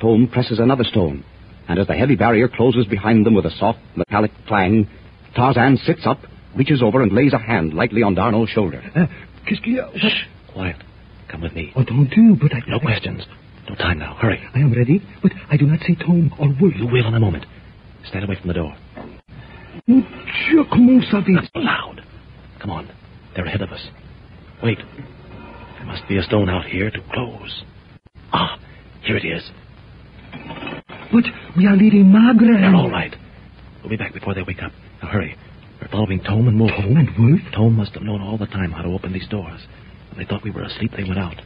Tome presses another stone, and as the heavy barrier closes behind them with a soft metallic clang, Tarzan sits up, reaches over, and lays a hand lightly on Darno's shoulder. Uh, qu'est-ce qu'il y a? Shh. Quiet. Come with me. Oh, don't do, but I... No questions. No time now. Hurry. I am ready, but I do not see Tom or Wolf. You will in a moment. Stand away from the door. Comment savez Not so loud. Come on. They're ahead of us. Wait. There must be a stone out here to close. Ah, here it is. But we are leading Margaret. They're all right. We'll be back before they wake up. Now hurry. We're following Tome and Wolf. Tom and Wolf? Tome must have known all the time how to open these doors. When they thought we were asleep, they went out.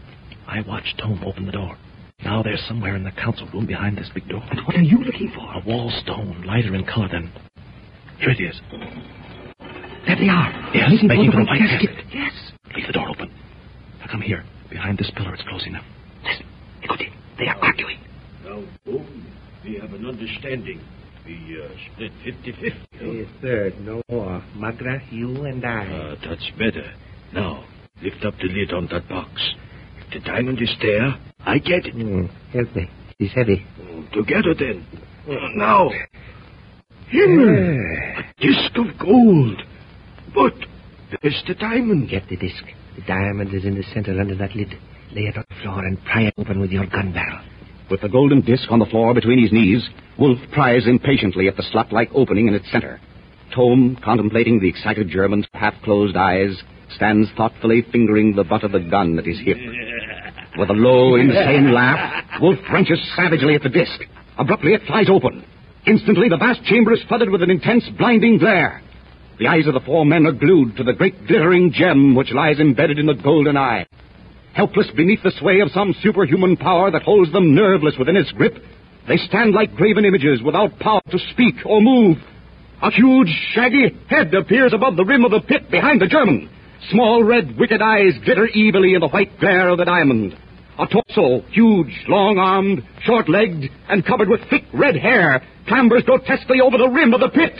I watched Tome open the door. Now they're somewhere in the council room behind this big door. And what are you looking for? A wall stone, lighter in color than. Here it is. There they are. Yes, Making making for for the the white casket. casket. Yes. Leave the door open. Now come here. Behind this pillar, it's close enough. Listen. Écoutez. They are arguing. Now, Boone, we have an understanding. We uh, split 50-50. Yes, sir. No more. Magra, you and I. Uh, that's better. Now, lift up the lid on that box. If the diamond is there, I get it. Hmm, help me. It's heavy. Together then. Uh, now. Himmel! A disc of gold. But there's the diamond. Get the disc. The diamond is in the center under that lid. Lay it on the floor and pry it open with your gun barrel. With the golden disc on the floor between his knees, Wolf pries impatiently at the slot-like opening in its center. Tome, contemplating the excited German's half-closed eyes, stands thoughtfully fingering the butt of the gun at his hip. With a low, insane laugh, Wolf wrenches savagely at the disc. Abruptly, it flies open. Instantly, the vast chamber is flooded with an intense, blinding glare. The eyes of the four men are glued to the great glittering gem which lies embedded in the golden eye. Helpless beneath the sway of some superhuman power that holds them nerveless within its grip, they stand like graven images without power to speak or move. A huge, shaggy head appears above the rim of the pit behind the German. Small red, wicked eyes glitter evilly in the white glare of the diamond. A torso, huge, long-armed, short-legged, and covered with thick red hair, clambers grotesquely over the rim of the pit.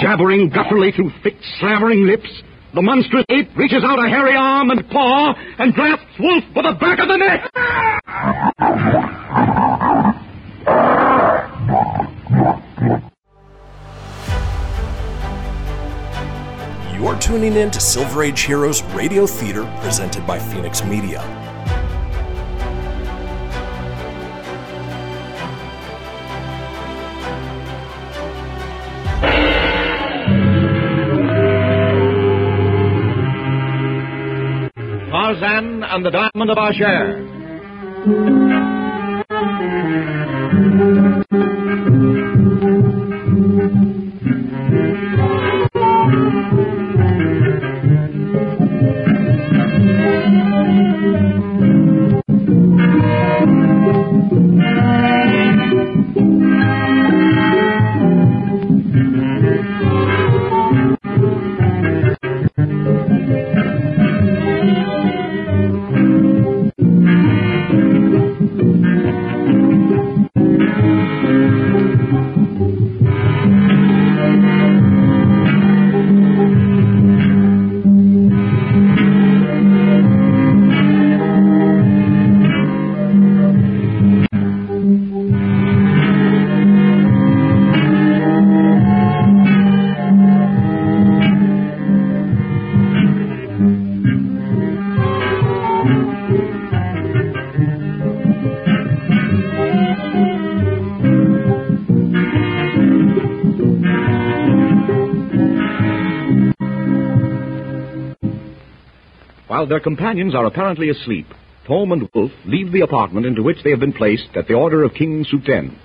Jabbering gutturally through thick, slavering lips, the monstrous ape reaches out a hairy arm and paw and grasps Wolf by the back of the neck. You're tuning in to Silver Age Heroes Radio Theater presented by Phoenix Media. Tarzan and the Diamond of Asher. While their companions are apparently asleep, Tom and Wolf leave the apartment into which they have been placed at the order of King Suten.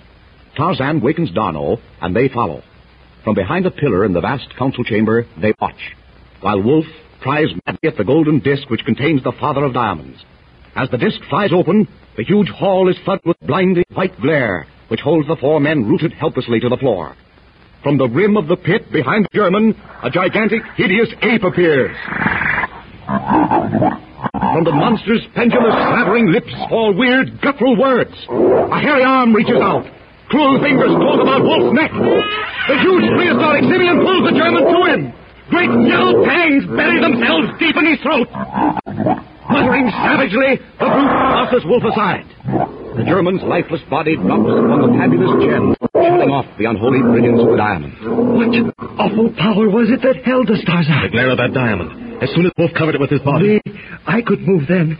Tarzan wakens Darno, and they follow. From behind a pillar in the vast council chamber, they watch, while Wolf pries madly at the golden disc which contains the Father of Diamonds. As the disc flies open, the huge hall is flooded with blinding white glare, which holds the four men rooted helplessly to the floor. From the rim of the pit behind the German, a gigantic, hideous ape appears. From the monster's pendulous, slavering lips fall weird, guttural words. A hairy arm reaches out. Cruel fingers close about Wolf's neck. The huge prehistoric simian pulls the German to him. Great yellow fangs bury themselves deep in his throat. Muttering savagely, the brute tosses Wolf aside. The German's lifeless body drops upon the fabulous gem, shutting off the unholy brilliance of the diamond. What awful power was it that held us, Tarzan? The glare of that diamond. As soon as Wolf covered it with his body. Me, I could move then.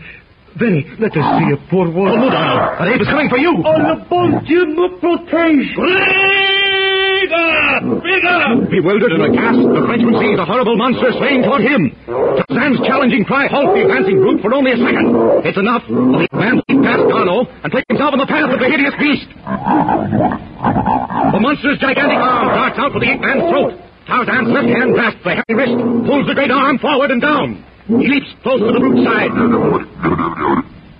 Benny, let us see a poor wolf. Oh, move on. That ape is coming for you. Oh, le bon Dieu me protège. Bewildered and aghast, the Frenchman sees a horrible monster swaying toward him. Tarzan's challenging cry halts the advancing brute for only a second. It's enough. The man leaps past Darno and takes himself in the path of the hideous beast. The monster's gigantic arm darts out for the ape man's throat. Tarzan's left hand grasps the heavy wrist, pulls the great arm forward and down. He leaps close to the brute's side.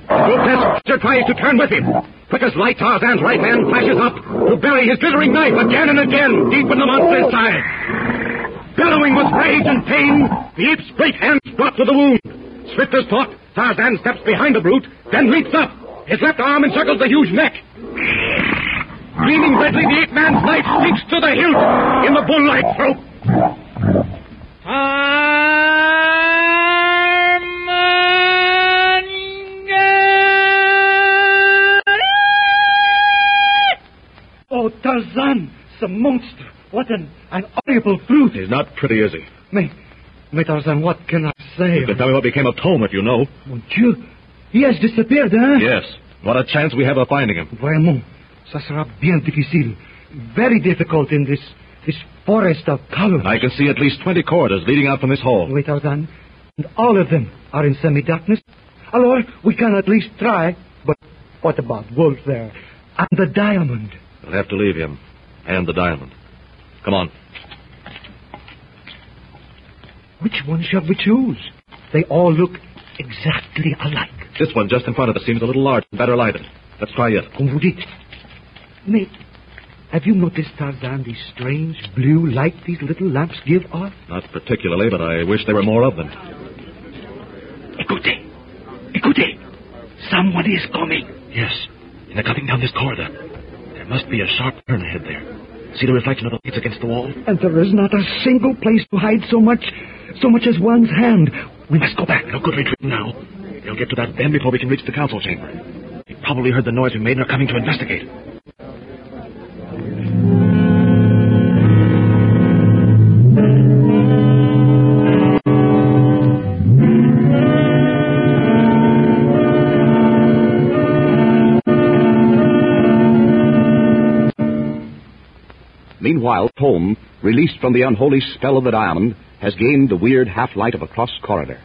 Grotesque tries to turn with him. Quick as light, Tarzan's right hand flashes up to bury his glittering knife again and again deep in the monster's side. Bellowing with rage and pain, the ape's great hands drop to the wound. Swift as thought, Tarzan steps behind the brute, then leaps up. His left arm encircles the huge neck. Gleaming redly, the ape man's knife sinks to the hilt in the bull-like throat. Oh, Tarzan, the monster. What an, an horrible brute. He's not pretty, is he? Mais, mais Tarzan, what can I say? You can tell me what became of Tom if you know. Mon Dieu, he has disappeared, hein? Yes. What a chance we have of finding him. Vraiment, ça sera bien difficile. Very difficult in this, this forest of colors. I can see at least 20 corridors leading out from this hall. Wait, Tarzan. And all of them are in semi-darkness. Alors, we can at least try. But what about Wolf there? And the diamond. We'll have to leave him. And the diamond. Come on. Which one shall we choose? They all look exactly alike. This one just in front of us seems a little large and better lighted. Let's try it. Comme vous dites. Mais, have you noticed, Tarzan, the strange blue light these little lamps give off? Not particularly, but I wish there were more of them. Écoutez. Écoutez. Someone is coming. Yes, and they're coming down this corridor. There must be a sharp turn ahead there. See the reflection of the lights against the wall? And there is not a single place to hide so much, so much as one's hand. We must go back. No good retreating now. They'll get to that bend before we can reach the council chamber. They probably heard the noise we made and are coming to investigate. Meanwhile, Tom, released from the unholy spell of the diamond, has gained the weird half-light of a cross corridor.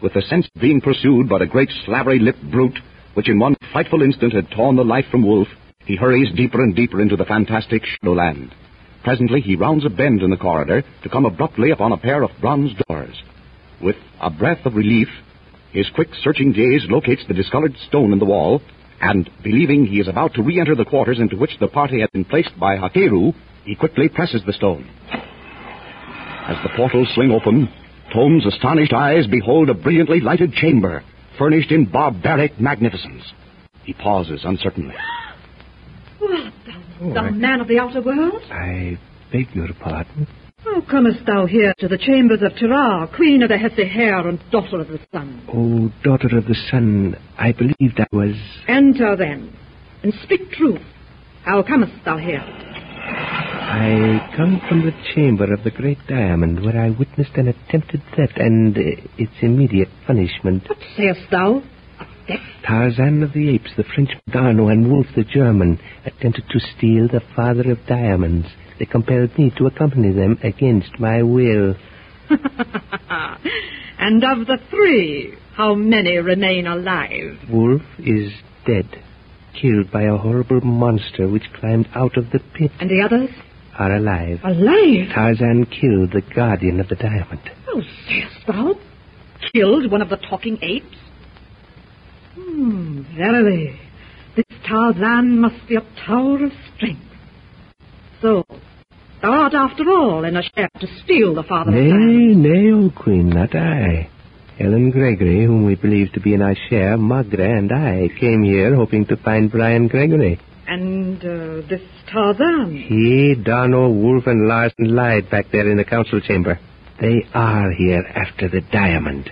With the sense of being pursued by the great slavery-lipped brute, which in one frightful instant had torn the life from Wolf, he hurries deeper and deeper into the fantastic Shadowland. Presently, he rounds a bend in the corridor to come abruptly upon a pair of bronze doors. With a breath of relief, his quick, searching gaze locates the discolored stone in the wall, and, believing he is about to re-enter the quarters into which the party had been placed by Hakeru, he quickly presses the stone. As the portals swing open, Tom's astonished eyes behold a brilliantly lighted chamber, furnished in barbaric magnificence. He pauses uncertainly. What, thou, thou man of the outer world? I beg your pardon. How comest thou here to the chambers of Terrar, queen of the Hesse and daughter of the sun? Oh, daughter of the sun, I believed I was. Enter then, and speak truth. How comest thou here? I come from the chamber of the great diamond where I witnessed an attempted theft and uh, its immediate punishment. What sayest thou? Tarzan of the Apes, the French Darno, and Wolf the German attempted to steal the father of diamonds. They compelled me to accompany them against my will. (laughs) and of the three, how many remain alive? Wolf is dead, killed by a horrible monster which climbed out of the pit. And the others? Are alive. Alive? Tarzan killed the guardian of the diamond. Oh, sayest thou? Killed one of the talking apes? Hmm, verily, this Tarzan must be a tower of strength. So, thou art after all in a share to steal the father nay. Nay, O Queen, not I. Ellen Gregory, whom we believe to be in our share, Magra, and I came here hoping to find Brian Gregory. And uh, this Tarzan? He, Darno, Wolf, and Larson lied back there in the council chamber. They are here after the diamond.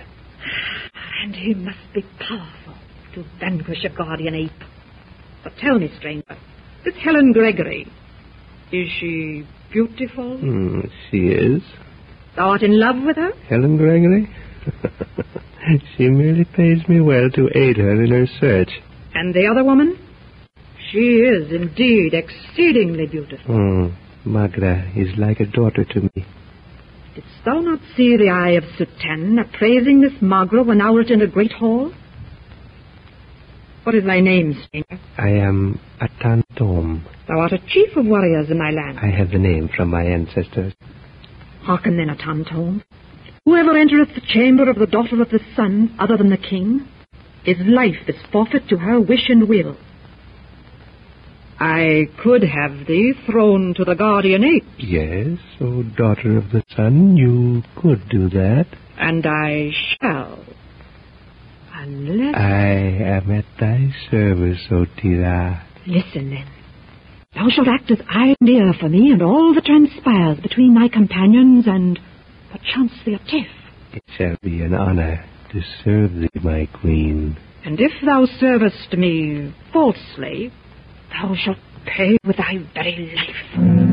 And he must be powerful to vanquish a guardian ape. But tell me, stranger, this Helen Gregory, is she beautiful? Hmm, she is. Thou art in love with her? Helen Gregory? (laughs) she merely pays me well to aid her in her search. And the other woman? She is indeed exceedingly beautiful. Hmm, Magra is like a daughter to me. Didst thou not see the eye of Suten appraising this Magra when thou wert in the great hall? What is thy name, stranger? I am Atan Tom. Thou art a chief of warriors in my land. I have the name from my ancestors. Hearken then, Atantom. Whoever entereth the chamber of the daughter of the sun, other than the king, his life is forfeit to her wish and will. I could have thee thrown to the guardian ape, Yes, O daughter of the sun, you could do that. and I shall. Unless... I am at thy service, O Tira. Listen, then. Thou shalt act as eye and ear for me and all that transpires between thy companions and perchance their tiff. It shall be an honor to serve thee, my queen. And if thou servest me falsely, thou shalt pay with thy very life.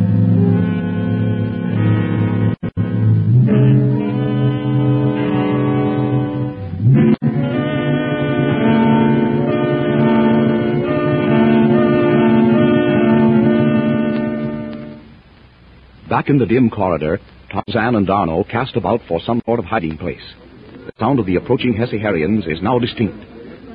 Back in the dim corridor, Tarzan and Darno cast about for some sort of hiding place. The sound of the approaching Hessiharians is now distinct.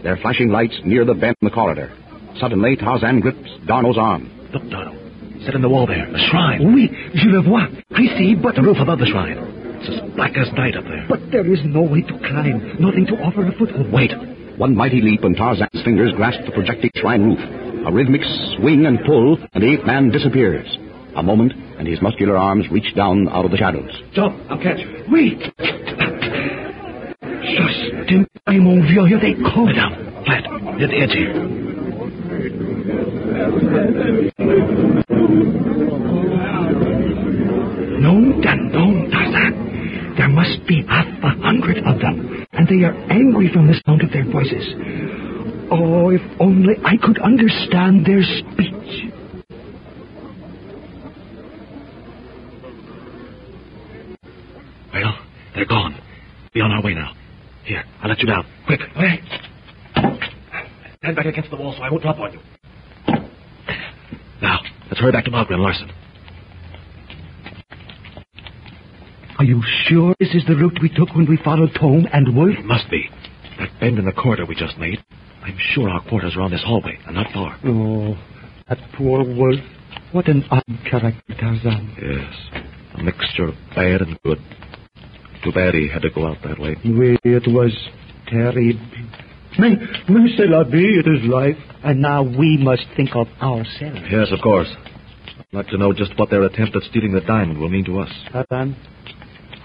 Their flashing lights near the bend in the corridor. Suddenly, Tarzan grips Darno's arm. Look, Darno. Set in the wall there. A shrine. Oui, je le vois. I see, but... The roof above the shrine. It's as black as night up there. But there is no way to climb. Nothing to offer a foothold. Wait. One mighty leap and Tarzan's fingers grasp the projecting shrine roof. A rhythmic swing and pull, and the ape man disappears. A moment, and his muscular arms reached down out of the shadows. Jump. I'll catch you. Oui. Just in time, mon vieux. Here they come. Down. Flat. Near the edge here. No, Dan, no, Tarzan. There must be half a hundred of them, and they are angry from the sound of their voices. Oh, if only I could understand their speech. Well, they're gone. Be on our way now. Here, I'll let you down. Quick. Wait. Stand back against the wall so I won't drop on you. Now, let's hurry back to Magra and Larson. Are you sure this is the route we took when we followed Tome and Wolf? It must be. That bend in the corridor we just made. I'm sure our quarters are on this hallway and not far. Oh, that poor Wolf. What an odd character, Tarzan. Yes. A mixture of bad and good. Too bad he had to go out that way. Oui, it was terrible. Mais, mais c'est la vie, it is life. And now we must think of ourselves. Yes, of course. I'd like to know just what their attempt at stealing the diamond will mean to us. Tarzan,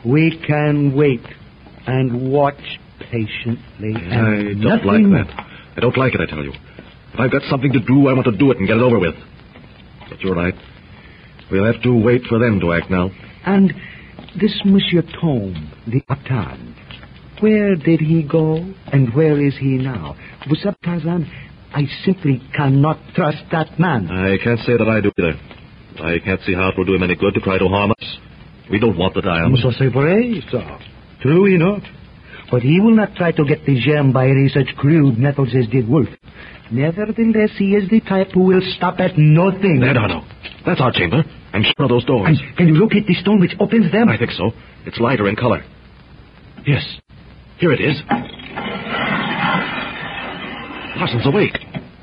we can wait and watch patiently. I and don't nothing like that. I don't like it, I tell you. If I've got something to do, I want to do it and get it over with. But you're right. We'll have to wait for them to act now. And this Monsieur Tome, the Atan, where did he go and where is he now? What's up, Tarzan? I simply cannot trust that man. I can't say that I do either. I can't see how it will do him any good to try to harm us. We don't want the diamond. So c'est vrai, sir. True enough. But he will not try to get the gem by any such crude methods as did Wolf. Nevertheless, he is the type who will stop at nothing. There, no, no. That's our chamber. I'm sure of those doors. And can you locate the stone which opens them? I think so. It's lighter in color. Yes. Here it is. Larson's awake.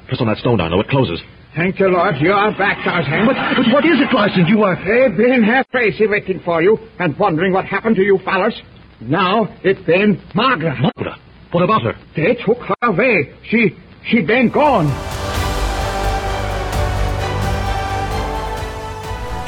Press on that stone down, though. It closes. Thank the Lord. You are back, Tarzan. But, but what is it, Larson? You are... They've been half crazy waiting for you and wondering what happened to you fellas. Now it's been Magra. Magra? What about her? They took her away. She, she'd been gone.